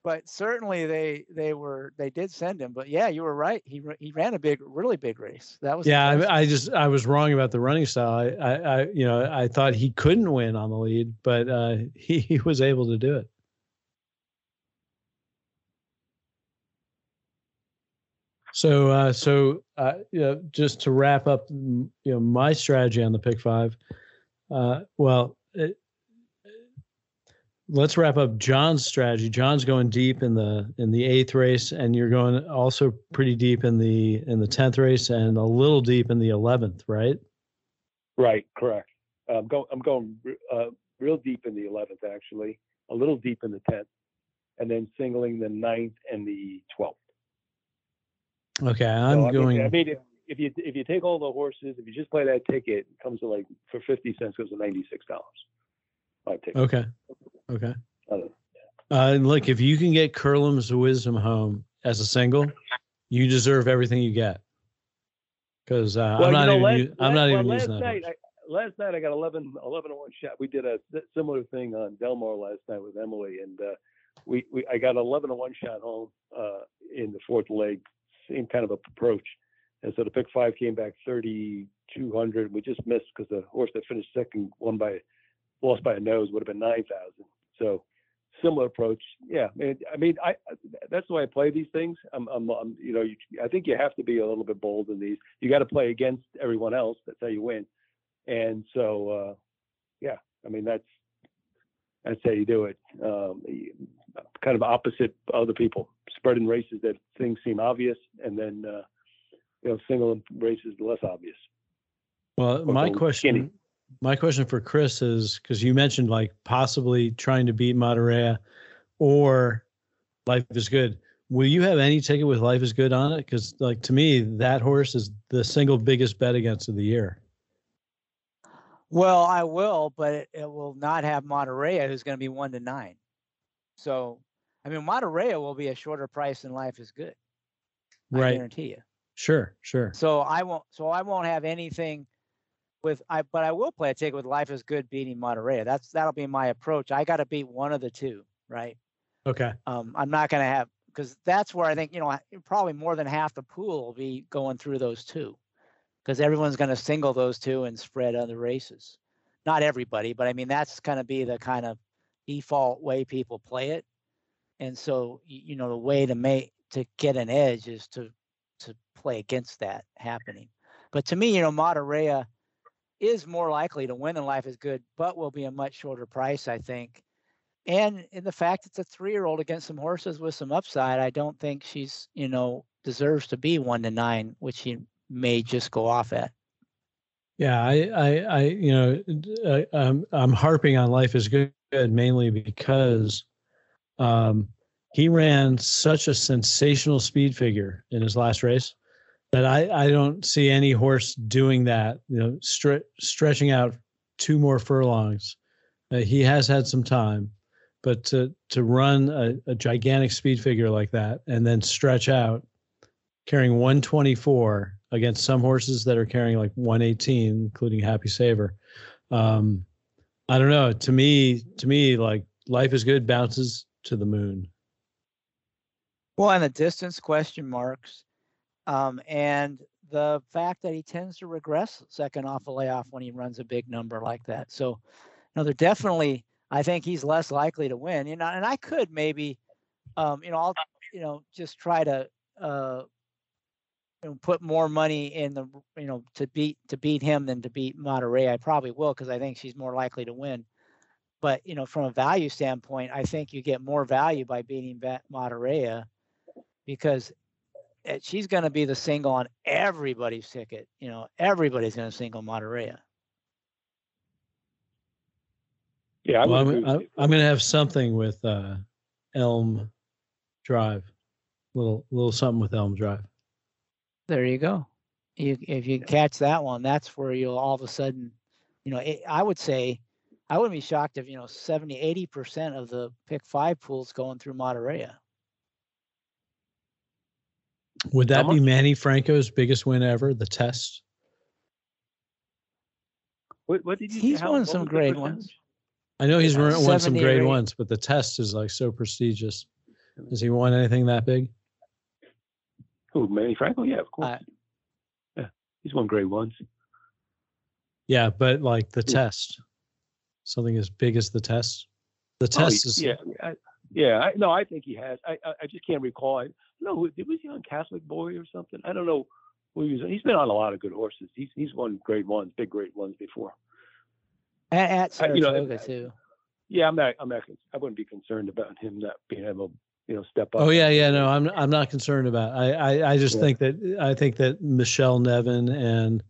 but certainly they they were they did send him. But yeah, you were right. He he ran a big, really big race. That was yeah. I, I, just I was wrong about the running style. I, I, I you know I thought he couldn't win on the lead, but uh, he he was able to do it. So uh, so uh, you know, just to wrap up, you know, my strategy on the pick five. Uh, well, it, let's wrap up John's strategy. John's going deep in the in the eighth race, and you're going also pretty deep in the in the tenth race, and a little deep in the eleventh, right? Right, correct. I'm going I'm going uh, real deep in the eleventh, actually, a little deep in the tenth, and then singling the ninth and the twelfth. Okay, I'm so, I going. Mean, I mean, if, if you if you take all the horses, if you just play that ticket, it comes to like for fifty cents, goes to ninety six dollars. Okay. Okay. Uh, look, if you can get Curlin's Wisdom home as a single, you deserve everything you get. Because uh, well, I'm, not know, last, I'm not well, even last using night, I, last night I got 11, 11 1 shot. We did a similar thing on Delmar last night with Emily, and uh, we, we I got 11 1 shot home uh, in the fourth leg, same kind of approach. and so the pick five came back 3,200. We just missed because the horse that finished second won by lost by a nose would have been 9,000. So similar approach. Yeah, I mean, I, that's the way I play these things. I'm, I'm, I'm you know, you, I think you have to be a little bit bold in these. You got to play against everyone else. That's how you win. And so, uh, yeah, I mean, that's that's how you do it. Um, kind of opposite other people, spreading races that things seem obvious, and then uh, you know, single races less obvious. Well, my question. Skinny my question for Chris is because you mentioned like possibly trying to beat Matareya or Life is Good. Will you have any ticket with Life is Good on it? Because like to me, that horse is the single biggest bet against of the year. Well, I will, but it, it will not have Matareya, who's going to be one to nine. So, I mean, Matareya will be a shorter price than Life is Good. I right. guarantee you. Sure, sure. So I won't. So I won't have anything with I but I will play a ticket with Life is Good beating Matareya. That's that'll be my approach. I got to beat one of the two, right? Okay. Um, I'm not going to have because that's where I think you know probably more than half the pool will be going through those two, because everyone's going to single those two and spread other races. Not everybody, but I mean that's going to be the kind of default way people play it. And so you know the way to make to get an edge is to to play against that happening. But to me, you know, Matareya is more likely to win in life is good, but will be a much shorter price, I think. And in the fact it's a three year old against some horses with some upside, I don't think she's, you know, deserves to be one to nine, which she may just go off at. Yeah, I, I, I you know, I, I'm, I'm harping on life is good mainly because um, he ran such a sensational speed figure in his last race that I, I don't see any horse doing that, you know, stre- stretching out two more furlongs. Uh, he has had some time, but to, to run a, a gigantic speed figure like that and then stretch out carrying 124 against some horses that are carrying like 118, including Happy Saver. Um, I don't know. To me, to me, like life is good bounces to the moon. Well, and the distance question marks um, and the fact that he tends to regress second off a layoff when he runs a big number like that. So, you know, they're definitely, I think he's less likely to win. You know, and I could maybe, um, you know, I'll, you know, just try to, uh, you know, put more money in the, you know, to beat to beat him than to beat Matareya. I probably will because I think she's more likely to win. But you know, from a value standpoint, I think you get more value by beating Matareya because she's going to be the single on everybody's ticket. You know, everybody's going to single Matareya. Yeah, I well, I'm, I'm, I'm going to have something with uh, Elm Drive, little little something with Elm Drive. There you go. You, if you catch that one, that's where you'll all of a sudden, you know, it, I would say, I wouldn't be shocked if you know 70, 80 percent of the pick five pools going through Matareya. Would that be Manny Franco's biggest win ever? The test. What, what did you? He's won some great ones. I know he's won, won some great ones, but the test is like so prestigious. Has he won anything that big? Oh, Manny Franco? Yeah, of course. Uh, yeah, he's won great ones. Yeah, but like the test, something as big as the test. The oh, test oh, is yeah, I, yeah. I, no, I think he has. I, I, I just can't recall. I, no, was he on Catholic Boy or something? I don't know. Who he was, he's been on a lot of good horses. He's he's won great ones, big great ones before. At, at Saratoga you know, too. Yeah, I'm not. I'm not. I wouldn't be concerned about him not being able, you know, step up. Oh yeah, yeah. No, I'm. I'm not concerned about. I. I, I just yeah. think that. I think that Michelle Nevin and,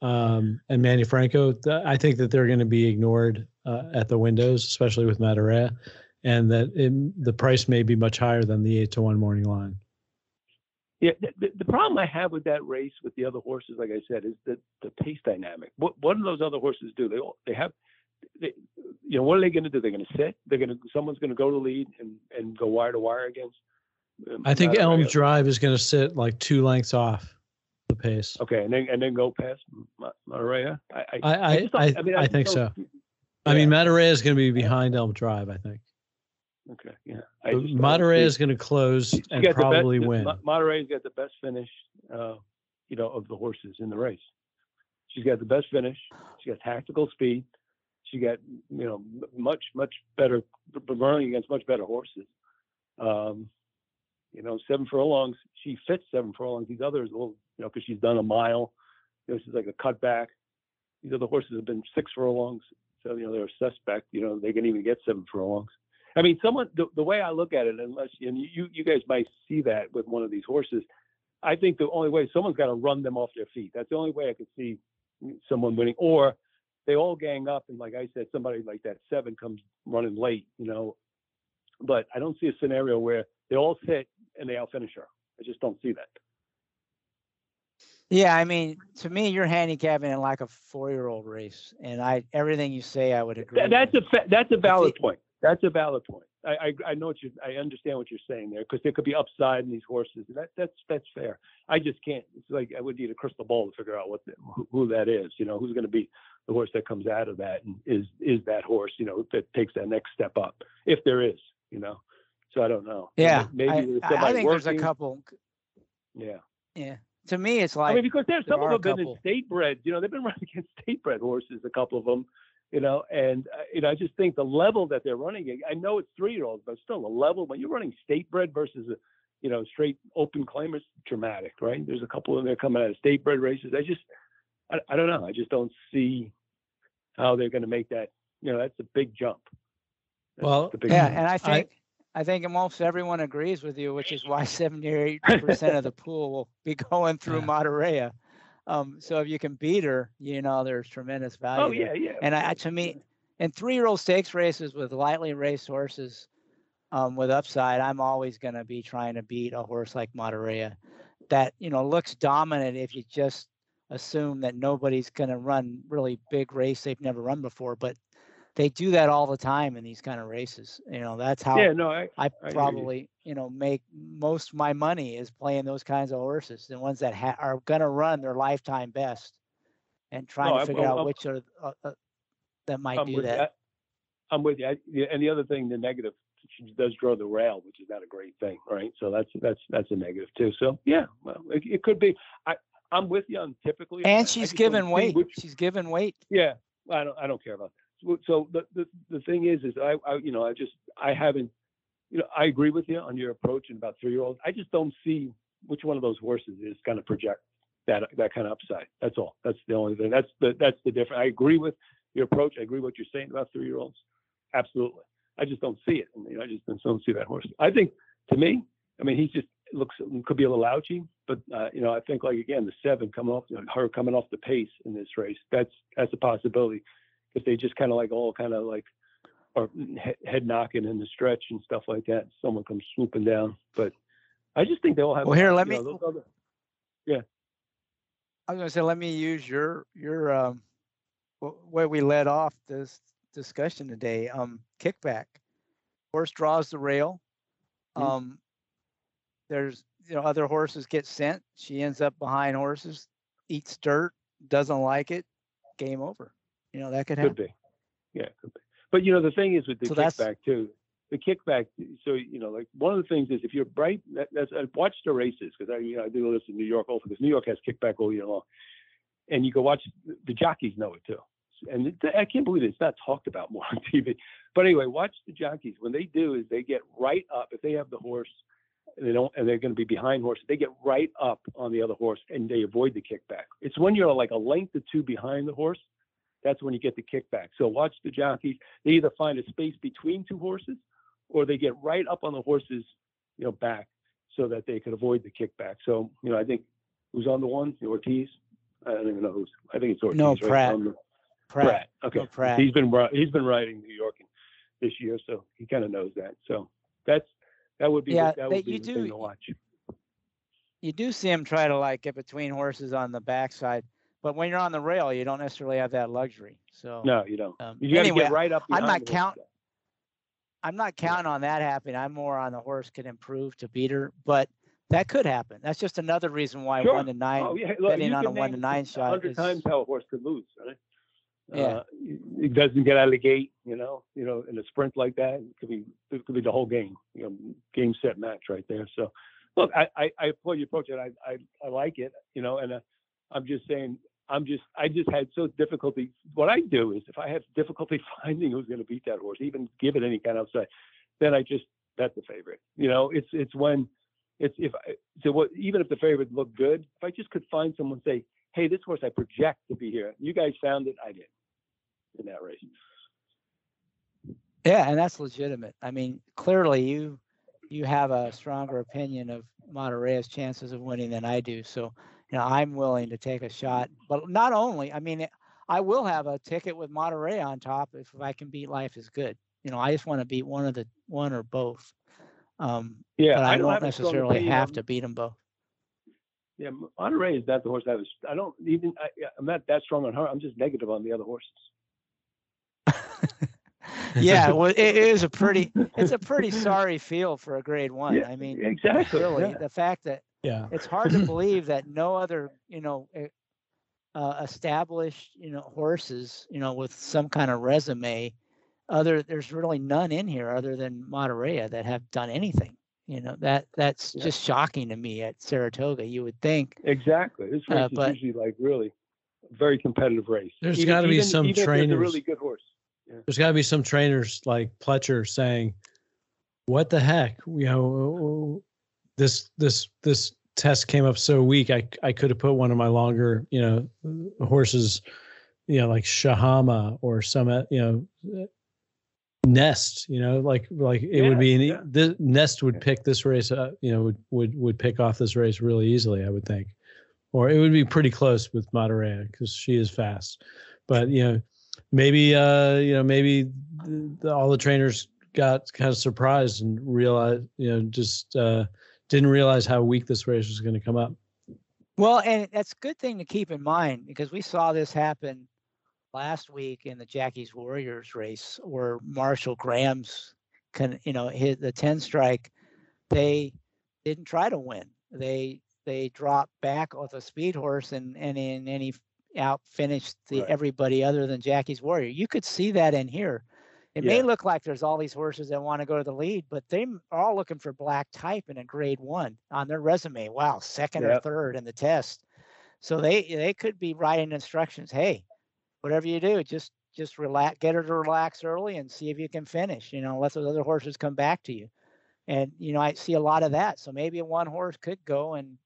um, and Manny Franco. I think that they're going to be ignored uh, at the windows, especially with Matareya and that it, the price may be much higher than the eight to one morning line. Yeah, the, the, problem I have with that race with the other horses, like I said, is the the pace dynamic. What what do those other horses do? They all, they have, they, you know, what are they going to do? They're going to sit. They're going to someone's going to go to lead and and go wire to wire against. Um, I think Elm Drive is going to sit like two lengths off the pace. Okay, and then and then go past Matareya. I I I, I, I, I, mean, I think so. Yeah. I mean, Matareya is going to be behind Elm Drive. I think. Okay, yeah. Matareya is going to close and probably best, win. Matareya's got the best finish. Uh, you know, of the horses in the race. She's got the best finish. She got tactical speed. She got you know much much better running against much better horses. Um, you know, seven furlongs. She fits seven furlongs. These others, well, you know, because she's done a mile. You know, she's like a cutback. These other horses have been six furlongs, so you know they're a suspect. You know, they can even get seven furlongs. I mean, someone the, the way I look at it, unless and you you guys might see that with one of these horses, I think the only way someone's got to run them off their feet. That's the only way I could see someone winning, or they all gang up and like I said, somebody like that seven comes running late, you know. But I don't see a scenario where they all sit and they outfinish her. I just don't see that. Yeah, I mean, to me, you're handicapping it like a four-year-old race, and I everything you say, I would agree. that's with. a that's a valid point. That's a valid point. I, I, I know what you I understand what you're saying there because there could be upside in these horses. That that's that's fair. I just can't. It's like I would need a crystal ball to figure out what the, who, who that is. You know, who's going to be the horse that comes out of that, and is is that horse you know that takes that next step up if there is. You know, so I don't know. Yeah, maybe I, I think working. there's a couple. Yeah. Yeah. To me, it's like I mean, because there's there some of them been in state bred. You know, they've been running against state bred horses. A couple of them, you know, and uh, you know, I just think the level that they're running. I know it's three year olds, but still the level when you're running state bred versus a, you know, straight open claimers, dramatic, right? There's a couple of them that are coming out of state bred races. I just, I, I don't know. I just don't see how they're going to make that. You know, that's a big jump. That's well, big yeah, jump. and I think. I, I think most everyone agrees with you, which is why 78% of the pool will be going through yeah. Um, so if you can beat her, you know, there's tremendous value. Oh, yeah, yeah. And I, to me, in three year old stakes races with lightly raced horses um, with upside, I'm always going to be trying to beat a horse like Matareya that, you know, looks dominant if you just assume that nobody's going to run really big race they've never run before. But they do that all the time in these kind of races. You know, that's how yeah, no, I, I, I probably, you. you. know, make most of my money is playing those kinds of horses, the ones that ha- are going to run their lifetime best and trying no, to figure I'm, out I'm, which are uh, uh, that might I'm do that. You. I'm with you. I, and the other thing, the negative, she does draw the rail, which is not a great thing, right? So that's that's that's a negative too. So yeah, well, it, it could be. I I'm with you on typically. And she's given weight. Which, she's given weight. Yeah, I don't I don't care about that so the, the, the thing is, is I, I, you know, I just, I haven't, you know, I agree with you on your approach and about three year olds. I just don't see which one of those horses is going to project that, that kind of upside. That's all. That's the only thing. That's the, that's the difference. I agree with your approach. I agree with what you're saying about three year olds. Absolutely. I just don't see it. I just don't see that horse. I think to me, I mean, he's just looks could be a little ouchy, but uh, you know, I think like again, the seven coming off, her coming off the pace in this race, that's that's a possibility if they just kind of like all kind of like are head knocking in the stretch and stuff like that. Someone comes swooping down, but I just think they all have. Well, here, let me. Know, other, yeah. I was going to say, let me use your your um, where we led off this discussion today. Um, kickback. Horse draws the rail. Mm-hmm. Um, there's you know other horses get sent. She ends up behind horses, eats dirt, doesn't like it, game over. You know, that could happen. Could be. Yeah, could be. But you know, the thing is with the so kickback too. The kickback. So you know, like one of the things is if you're bright, that, that's I watch the races because I you know I do this in New York also because New York has kickback all year long, and you go watch the jockeys know it too. And it, I can't believe it. it's not talked about more on TV. But anyway, watch the jockeys. When they do, is they get right up. If they have the horse, and they don't, and they're going to be behind horse, they get right up on the other horse and they avoid the kickback. It's when you're like a length or two behind the horse that's when you get the kickback. So watch the jockeys. They either find a space between two horses or they get right up on the horse's, you know, back so that they could avoid the kickback. So, you know, I think who's on the one? Ortiz? I don't even know who's. I think it's Ortiz. No, Prat. Right? Pratt. Prat. Okay. No, Prat. He's been he's been riding New York this year, so he kind of knows that. So that's that would be yeah, that would be you the do, thing to watch. You do see him try to like get between horses on the backside. But when you're on the rail, you don't necessarily have that luxury. So no, you don't. Um, you anyway, get right up. I'm not count. I'm not counting on that happening. I'm more on the horse can improve to beat her, but that could happen. That's just another reason why sure. one to nine, oh, yeah. Look, betting on a one to nine shot. Hundred is, times how a horse could lose, right? Yeah, uh, it doesn't get out of the gate. You know, you know, in a sprint like that, it could be it could be the whole game. You know, game set match right there. So look, I, I, I applaud your approach and I, I, I like it, you know, and uh, I'm just saying, I'm just, I just had so difficulty. What I do is if I have difficulty finding who's going to beat that horse, even give it any kind of say, then I just bet the favorite. You know, it's, it's when it's, if I, so what, even if the favorite looked good, if I just could find someone say, Hey, this horse I project to be here. You guys found it. I did in that race. Yeah, and that's legitimate. I mean, clearly you you have a stronger opinion of Matareya's chances of winning than I do. So, you know, I'm willing to take a shot. But not only, I mean, I will have a ticket with Matareya on top if, if I can beat Life is Good. You know, I just want to beat one of the one or both. Um, yeah, but I, I don't, don't necessarily have to beat them both. Yeah, Matareya is not the horse I was. I don't even. I, I'm not that strong on her. I'm just negative on the other horses. yeah, well, it is a pretty, it's a pretty sorry feel for a grade one. Yeah, I mean, exactly. Really, yeah. the fact that yeah, it's hard to believe that no other, you know, uh, established, you know, horses, you know, with some kind of resume, other there's really none in here other than Matareya that have done anything. You know that that's yeah. just shocking to me at Saratoga. You would think exactly. This race uh, but, is usually like really very competitive race. There's got to be some even trainers. a really good horse. Yeah. There's got to be some trainers like Pletcher saying, "What the heck? You know, this this this test came up so weak. I I could have put one of my longer, you know, horses, you know, like Shahama or some, you know, Nest. You know, like like it yeah, would be an, yeah. the Nest would pick this race. Uh, you know, would would would pick off this race really easily. I would think, or it would be pretty close with Matareya because she is fast. But you know maybe uh, you know maybe the, all the trainers got kind of surprised and realized you know just uh, didn't realize how weak this race was going to come up. Well, and that's a good thing to keep in mind because we saw this happen last week in the Jackie's Warriors race where Marshall Graham's can you know hit the 10 strike they didn't try to win they they dropped back with a speed horse and and in any out finished the right. everybody other than Jackie's Warrior. You could see that in here. It yeah. may look like there's all these horses that want to go to the lead, but they are all looking for black type in a grade one on their resume. Wow, second yep. or third in the test. So they they could be writing instructions. Hey, whatever you do, just just relax, get her to relax early and see if you can finish. You know, let those other horses come back to you. And you know, I see a lot of that. So maybe one horse could go and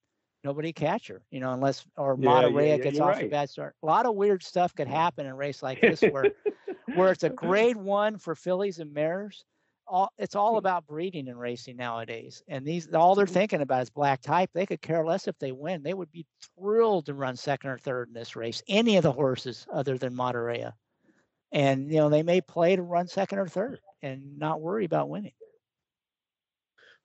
nobody catch her, you know, unless or yeah, Matareya yeah, yeah, gets off right. a bad start. A lot of weird stuff could happen in a race like this where where it's a grade one for fillies and mares. All it's all about breeding and racing nowadays. And these all they're thinking about is black type. They could care less if they win. They would be thrilled to run second or third in this race. Any of the horses other than Monterey. And you know, they may play to run second or third and not worry about winning.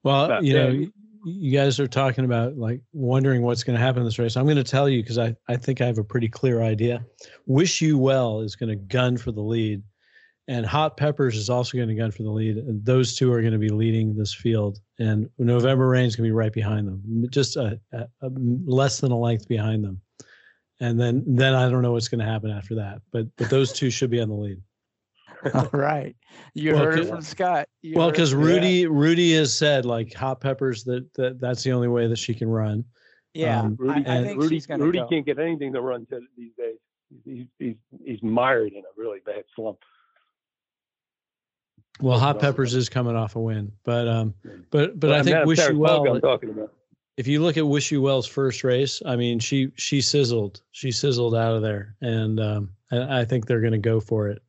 Well, you know, you guys are talking about like wondering what's going to happen in this race. I'm going to tell you because I, I think I have a pretty clear idea. Wish You Well is going to gun for the lead, and Hot Peppers is also going to gun for the lead. And those two are going to be leading this field, and November Rain is going to be right behind them, just a, a, a less than a length behind them. And then then I don't know what's going to happen after that, but but those two should be on the lead. All right. You well, heard it from Scott. You well, because Rudy yeah. Rudy has said like hot peppers that, that that's the only way that she can run. Yeah, um, Rudy, I, I think Rudy, she's gonna Rudy go. can't get anything to run to these days. He's, he's he's mired in a really bad slump. Well, Hot Peppers is coming off a win, but um, but but well, I think Wish You Well. I'm talking about. If you look at Wish You Well's first race, I mean, she she sizzled, she sizzled out of there, and um, I, I think they're going to go for it.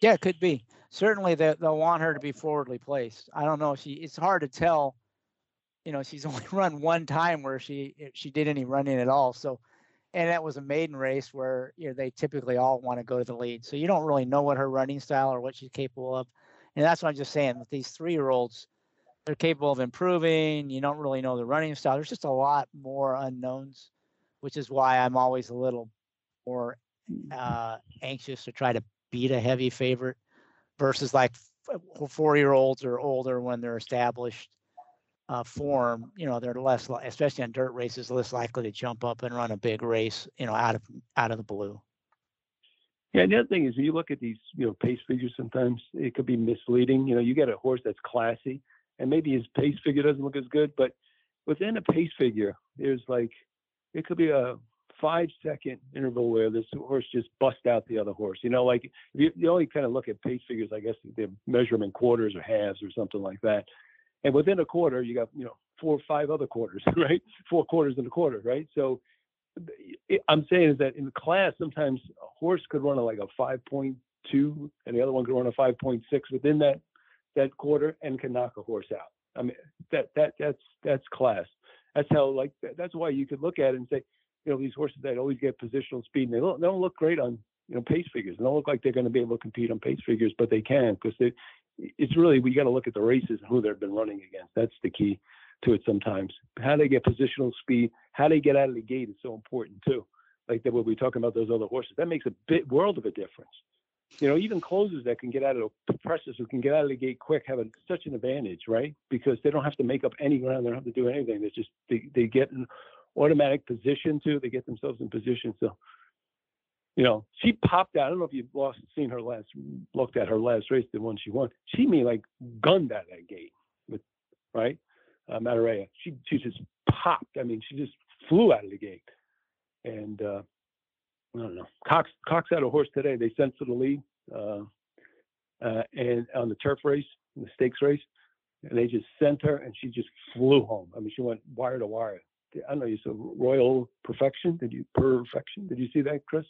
Yeah, it could be. Certainly, they, they'll want her to be forwardly placed. I don't know. She it's hard to tell. You know, she's only run one time where she she did any running at all. So, and that was a maiden race where you know they typically all want to go to the lead. So you don't really know what her running style or what she's capable of. And that's what I'm just saying. With these three year olds, they're capable of improving. You don't really know the running style. There's just a lot more unknowns, which is why I'm always a little more uh, anxious to try to beat a heavy favorite versus like four year olds or older when they're established uh, form, you know, they're less, especially on dirt races, less likely to jump up and run a big race, you know, out of out of the blue. Yeah, and the other thing is, you look at these, you know, pace figures. Sometimes it could be misleading. You know, you get a horse that's classy, and maybe his pace figure doesn't look as good, but within a pace figure, there's like it could be a five second interval where this horse just busts out the other horse. You know, like you, you only kind of look at pace figures, I guess they measure them in quarters or halves or something like that. And within a quarter, you got you know four or five other quarters, right? Four quarters in a quarter, right? So I'm saying is that in class, sometimes a horse could run a, like a 5.2 and the other one could run a 5.6 within that that quarter and can knock a horse out. I mean, that that that's that's class. That's how like that's why you could look at it and say, you know, these horses that always get positional speed and they don't, they don't look great on you know pace figures. They don't look like they're going to be able to compete on pace figures, but they can because they. It's really we got to look at the races and who they've been running against. That's the key to it sometimes. How they get positional speed, how they get out of the gate is so important too. Like that, when we talking about those other horses, that makes a bit world of a difference you know, even closers that can get out of the presses who can get out of the gate quick have a, such an advantage, right? Because they don't have to make up any ground, they don't have to do anything. They just they, they get automatic position too. They get themselves in position. So, you know, she popped out. I don't know if you've lost seen her last looked at her last race, the one she won. She mean like gunned out of that gate with right, uh, Matareya. She she just popped. I mean, she just flew out of the gate, and. uh I don't know. Cox Cox had a horse today. They sent to the lead, uh, uh, and on the turf race, the stakes race, and they just sent her, and she just flew home. I mean, she went wire to wire. I don't know. You said Royal Perfection. Did you Perfection? Did you see that, Chris?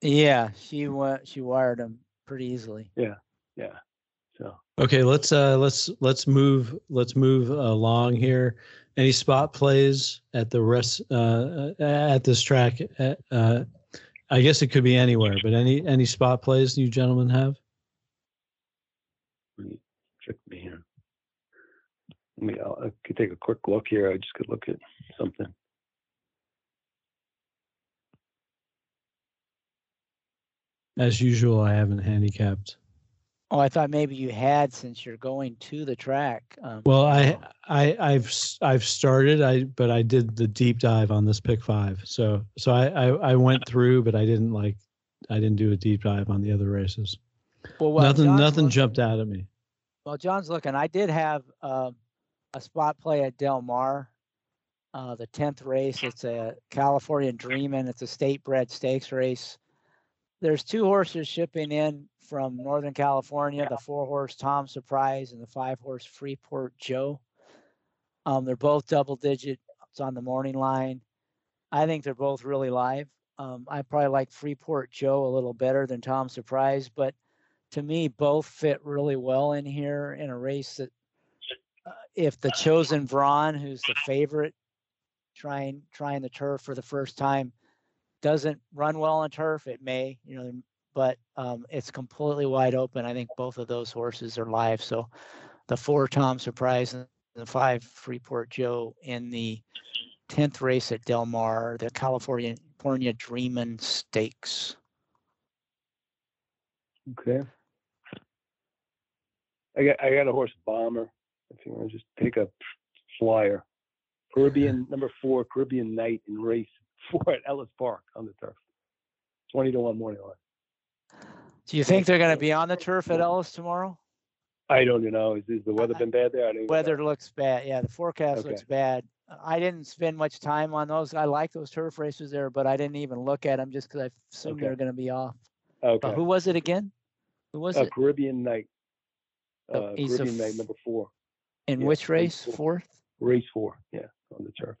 Yeah, she went. She wired him pretty easily. Yeah, yeah. So okay, let's uh let's let's move let's move along here. Any spot plays at the rest uh at this track uh I guess it could be anywhere, but any any spot plays you gentlemen have? Trick me here. Let me. I'll, I could take a quick look here. I just could look at something. As usual, I haven't handicapped. Oh, I thought maybe you had since you're going to the track. Um, well, I, I, I've, I've started. I, but I did the deep dive on this pick five. So, so I, I, I went through, but I didn't like, I didn't do a deep dive on the other races. Well, well nothing, John's nothing looking, jumped out at me. Well, John's looking. I did have uh, a spot play at Del Mar, uh, the tenth race. It's a California Dreamin'. It's a state bred stakes race. There's two horses shipping in from Northern California, the four horse Tom Surprise and the five horse Freeport Joe. Um, they're both double digit. It's on the morning line. I think they're both really live. Um, I probably like Freeport Joe a little better than Tom Surprise, but to me, both fit really well in here in a race that, if the chosen Vron, who's the favorite, trying trying the turf for the first time, doesn't run well on turf, it may. You know, but um, it's completely wide open. I think both of those horses are live. So the four Tom Surprise and the five Freeport Joe in the 10th race at Del Mar, the California, California Dreamin' Stakes. Okay. I got I got a horse bomber. If you want to just take a flyer, Caribbean number four, Caribbean Night in race four at Ellis Park on the turf. Twenty to one morning line. Do you think they're going to be on the turf at Ellis tomorrow? I don't know. Is, is the weather been bad there? weather know. looks bad. Yeah, the forecast okay. looks bad. I didn't spend much time on those. I like those turf races there, but I didn't even look at them just because I assumed okay. they were going to be off. Okay. who was it again? Who was uh, it? Caribbean Night. Uh, Caribbean f- Night number four. In yeah, which race? Four. Fourth. Race four. Yeah, on the turf.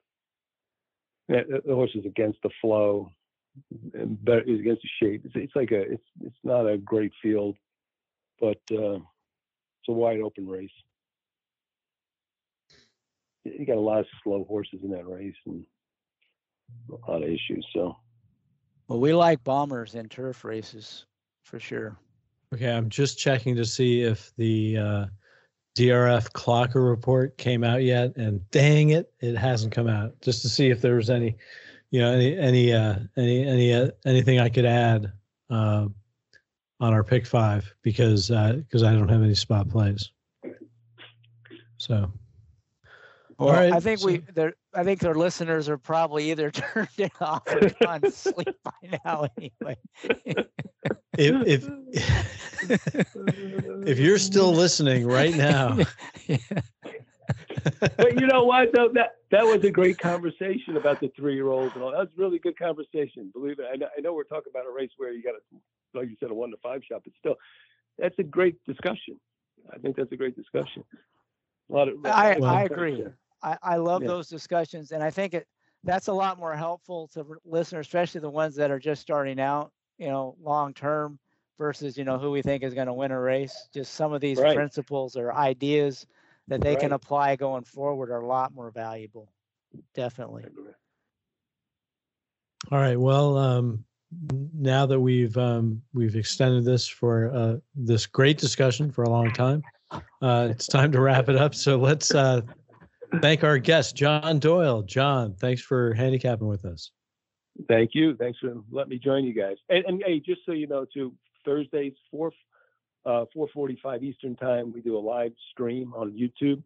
Yeah, the, the horse is against the flow better against the shape. It's, it's like a it's it's not a great field, but uh, it's a wide open race. You got a lot of slow horses in that race and a lot of issues. So, well, we like bombers in turf races for sure. Okay, I'm just checking to see if the uh, DRF Clocker report came out yet, and dang it, it hasn't come out. Just to see if there was any you know any any uh, any any uh, anything I could add uh, on our pick five because because uh, I don't have any spot plays. So, well, right, I think so, we there. I think their listeners are probably either turned it off or gone to sleep by now. Anyway, if if if you're still listening right now, yeah. but you know what though that that was a great conversation about the three year olds and all. That was really good conversation. Believe it. I know, I know we're talking about a race where you got a like you said a one to five shot, but still, that's a great discussion. I think that's a great discussion. A lot of. I I agree. I, I love yeah. those discussions, and I think it that's a lot more helpful to listeners, especially the ones that are just starting out. You know, long term versus you know who we think is going to win a race. Just some of these right. principles or ideas that they right. can apply going forward are a lot more valuable. Definitely. All right. Well, um, now that we've um, we've extended this for uh, this great discussion for a long time, uh, it's time to wrap it up. So let's uh, thank our guest, John Doyle. John, thanks for handicapping with us. Thank you. Thanks for letting me join you guys. And, and hey, just so you know, too, Thursdays, four uh, 4:45 Eastern Time, we do a live stream on YouTube.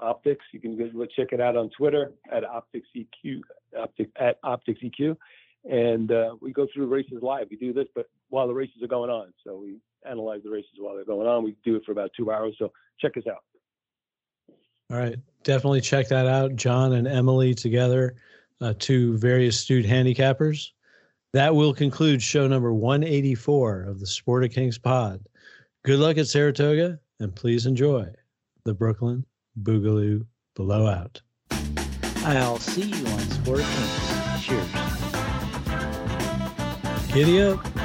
Optix. You can go check it out on Twitter at OptixEQ, Optic, at OptixEQ, and uh, we go through races live. We do this, but while the races are going on, so we analyze the races while they're going on. We do it for about two hours. So check us out. All right, definitely check that out. John and Emily together, uh, two very astute handicappers. That will conclude show number 184 of the Sport of Kings pod. Good luck at Saratoga and please enjoy the Brooklyn Boogaloo Blowout. I'll see you on Sport of Kings. Cheers. Giddy up.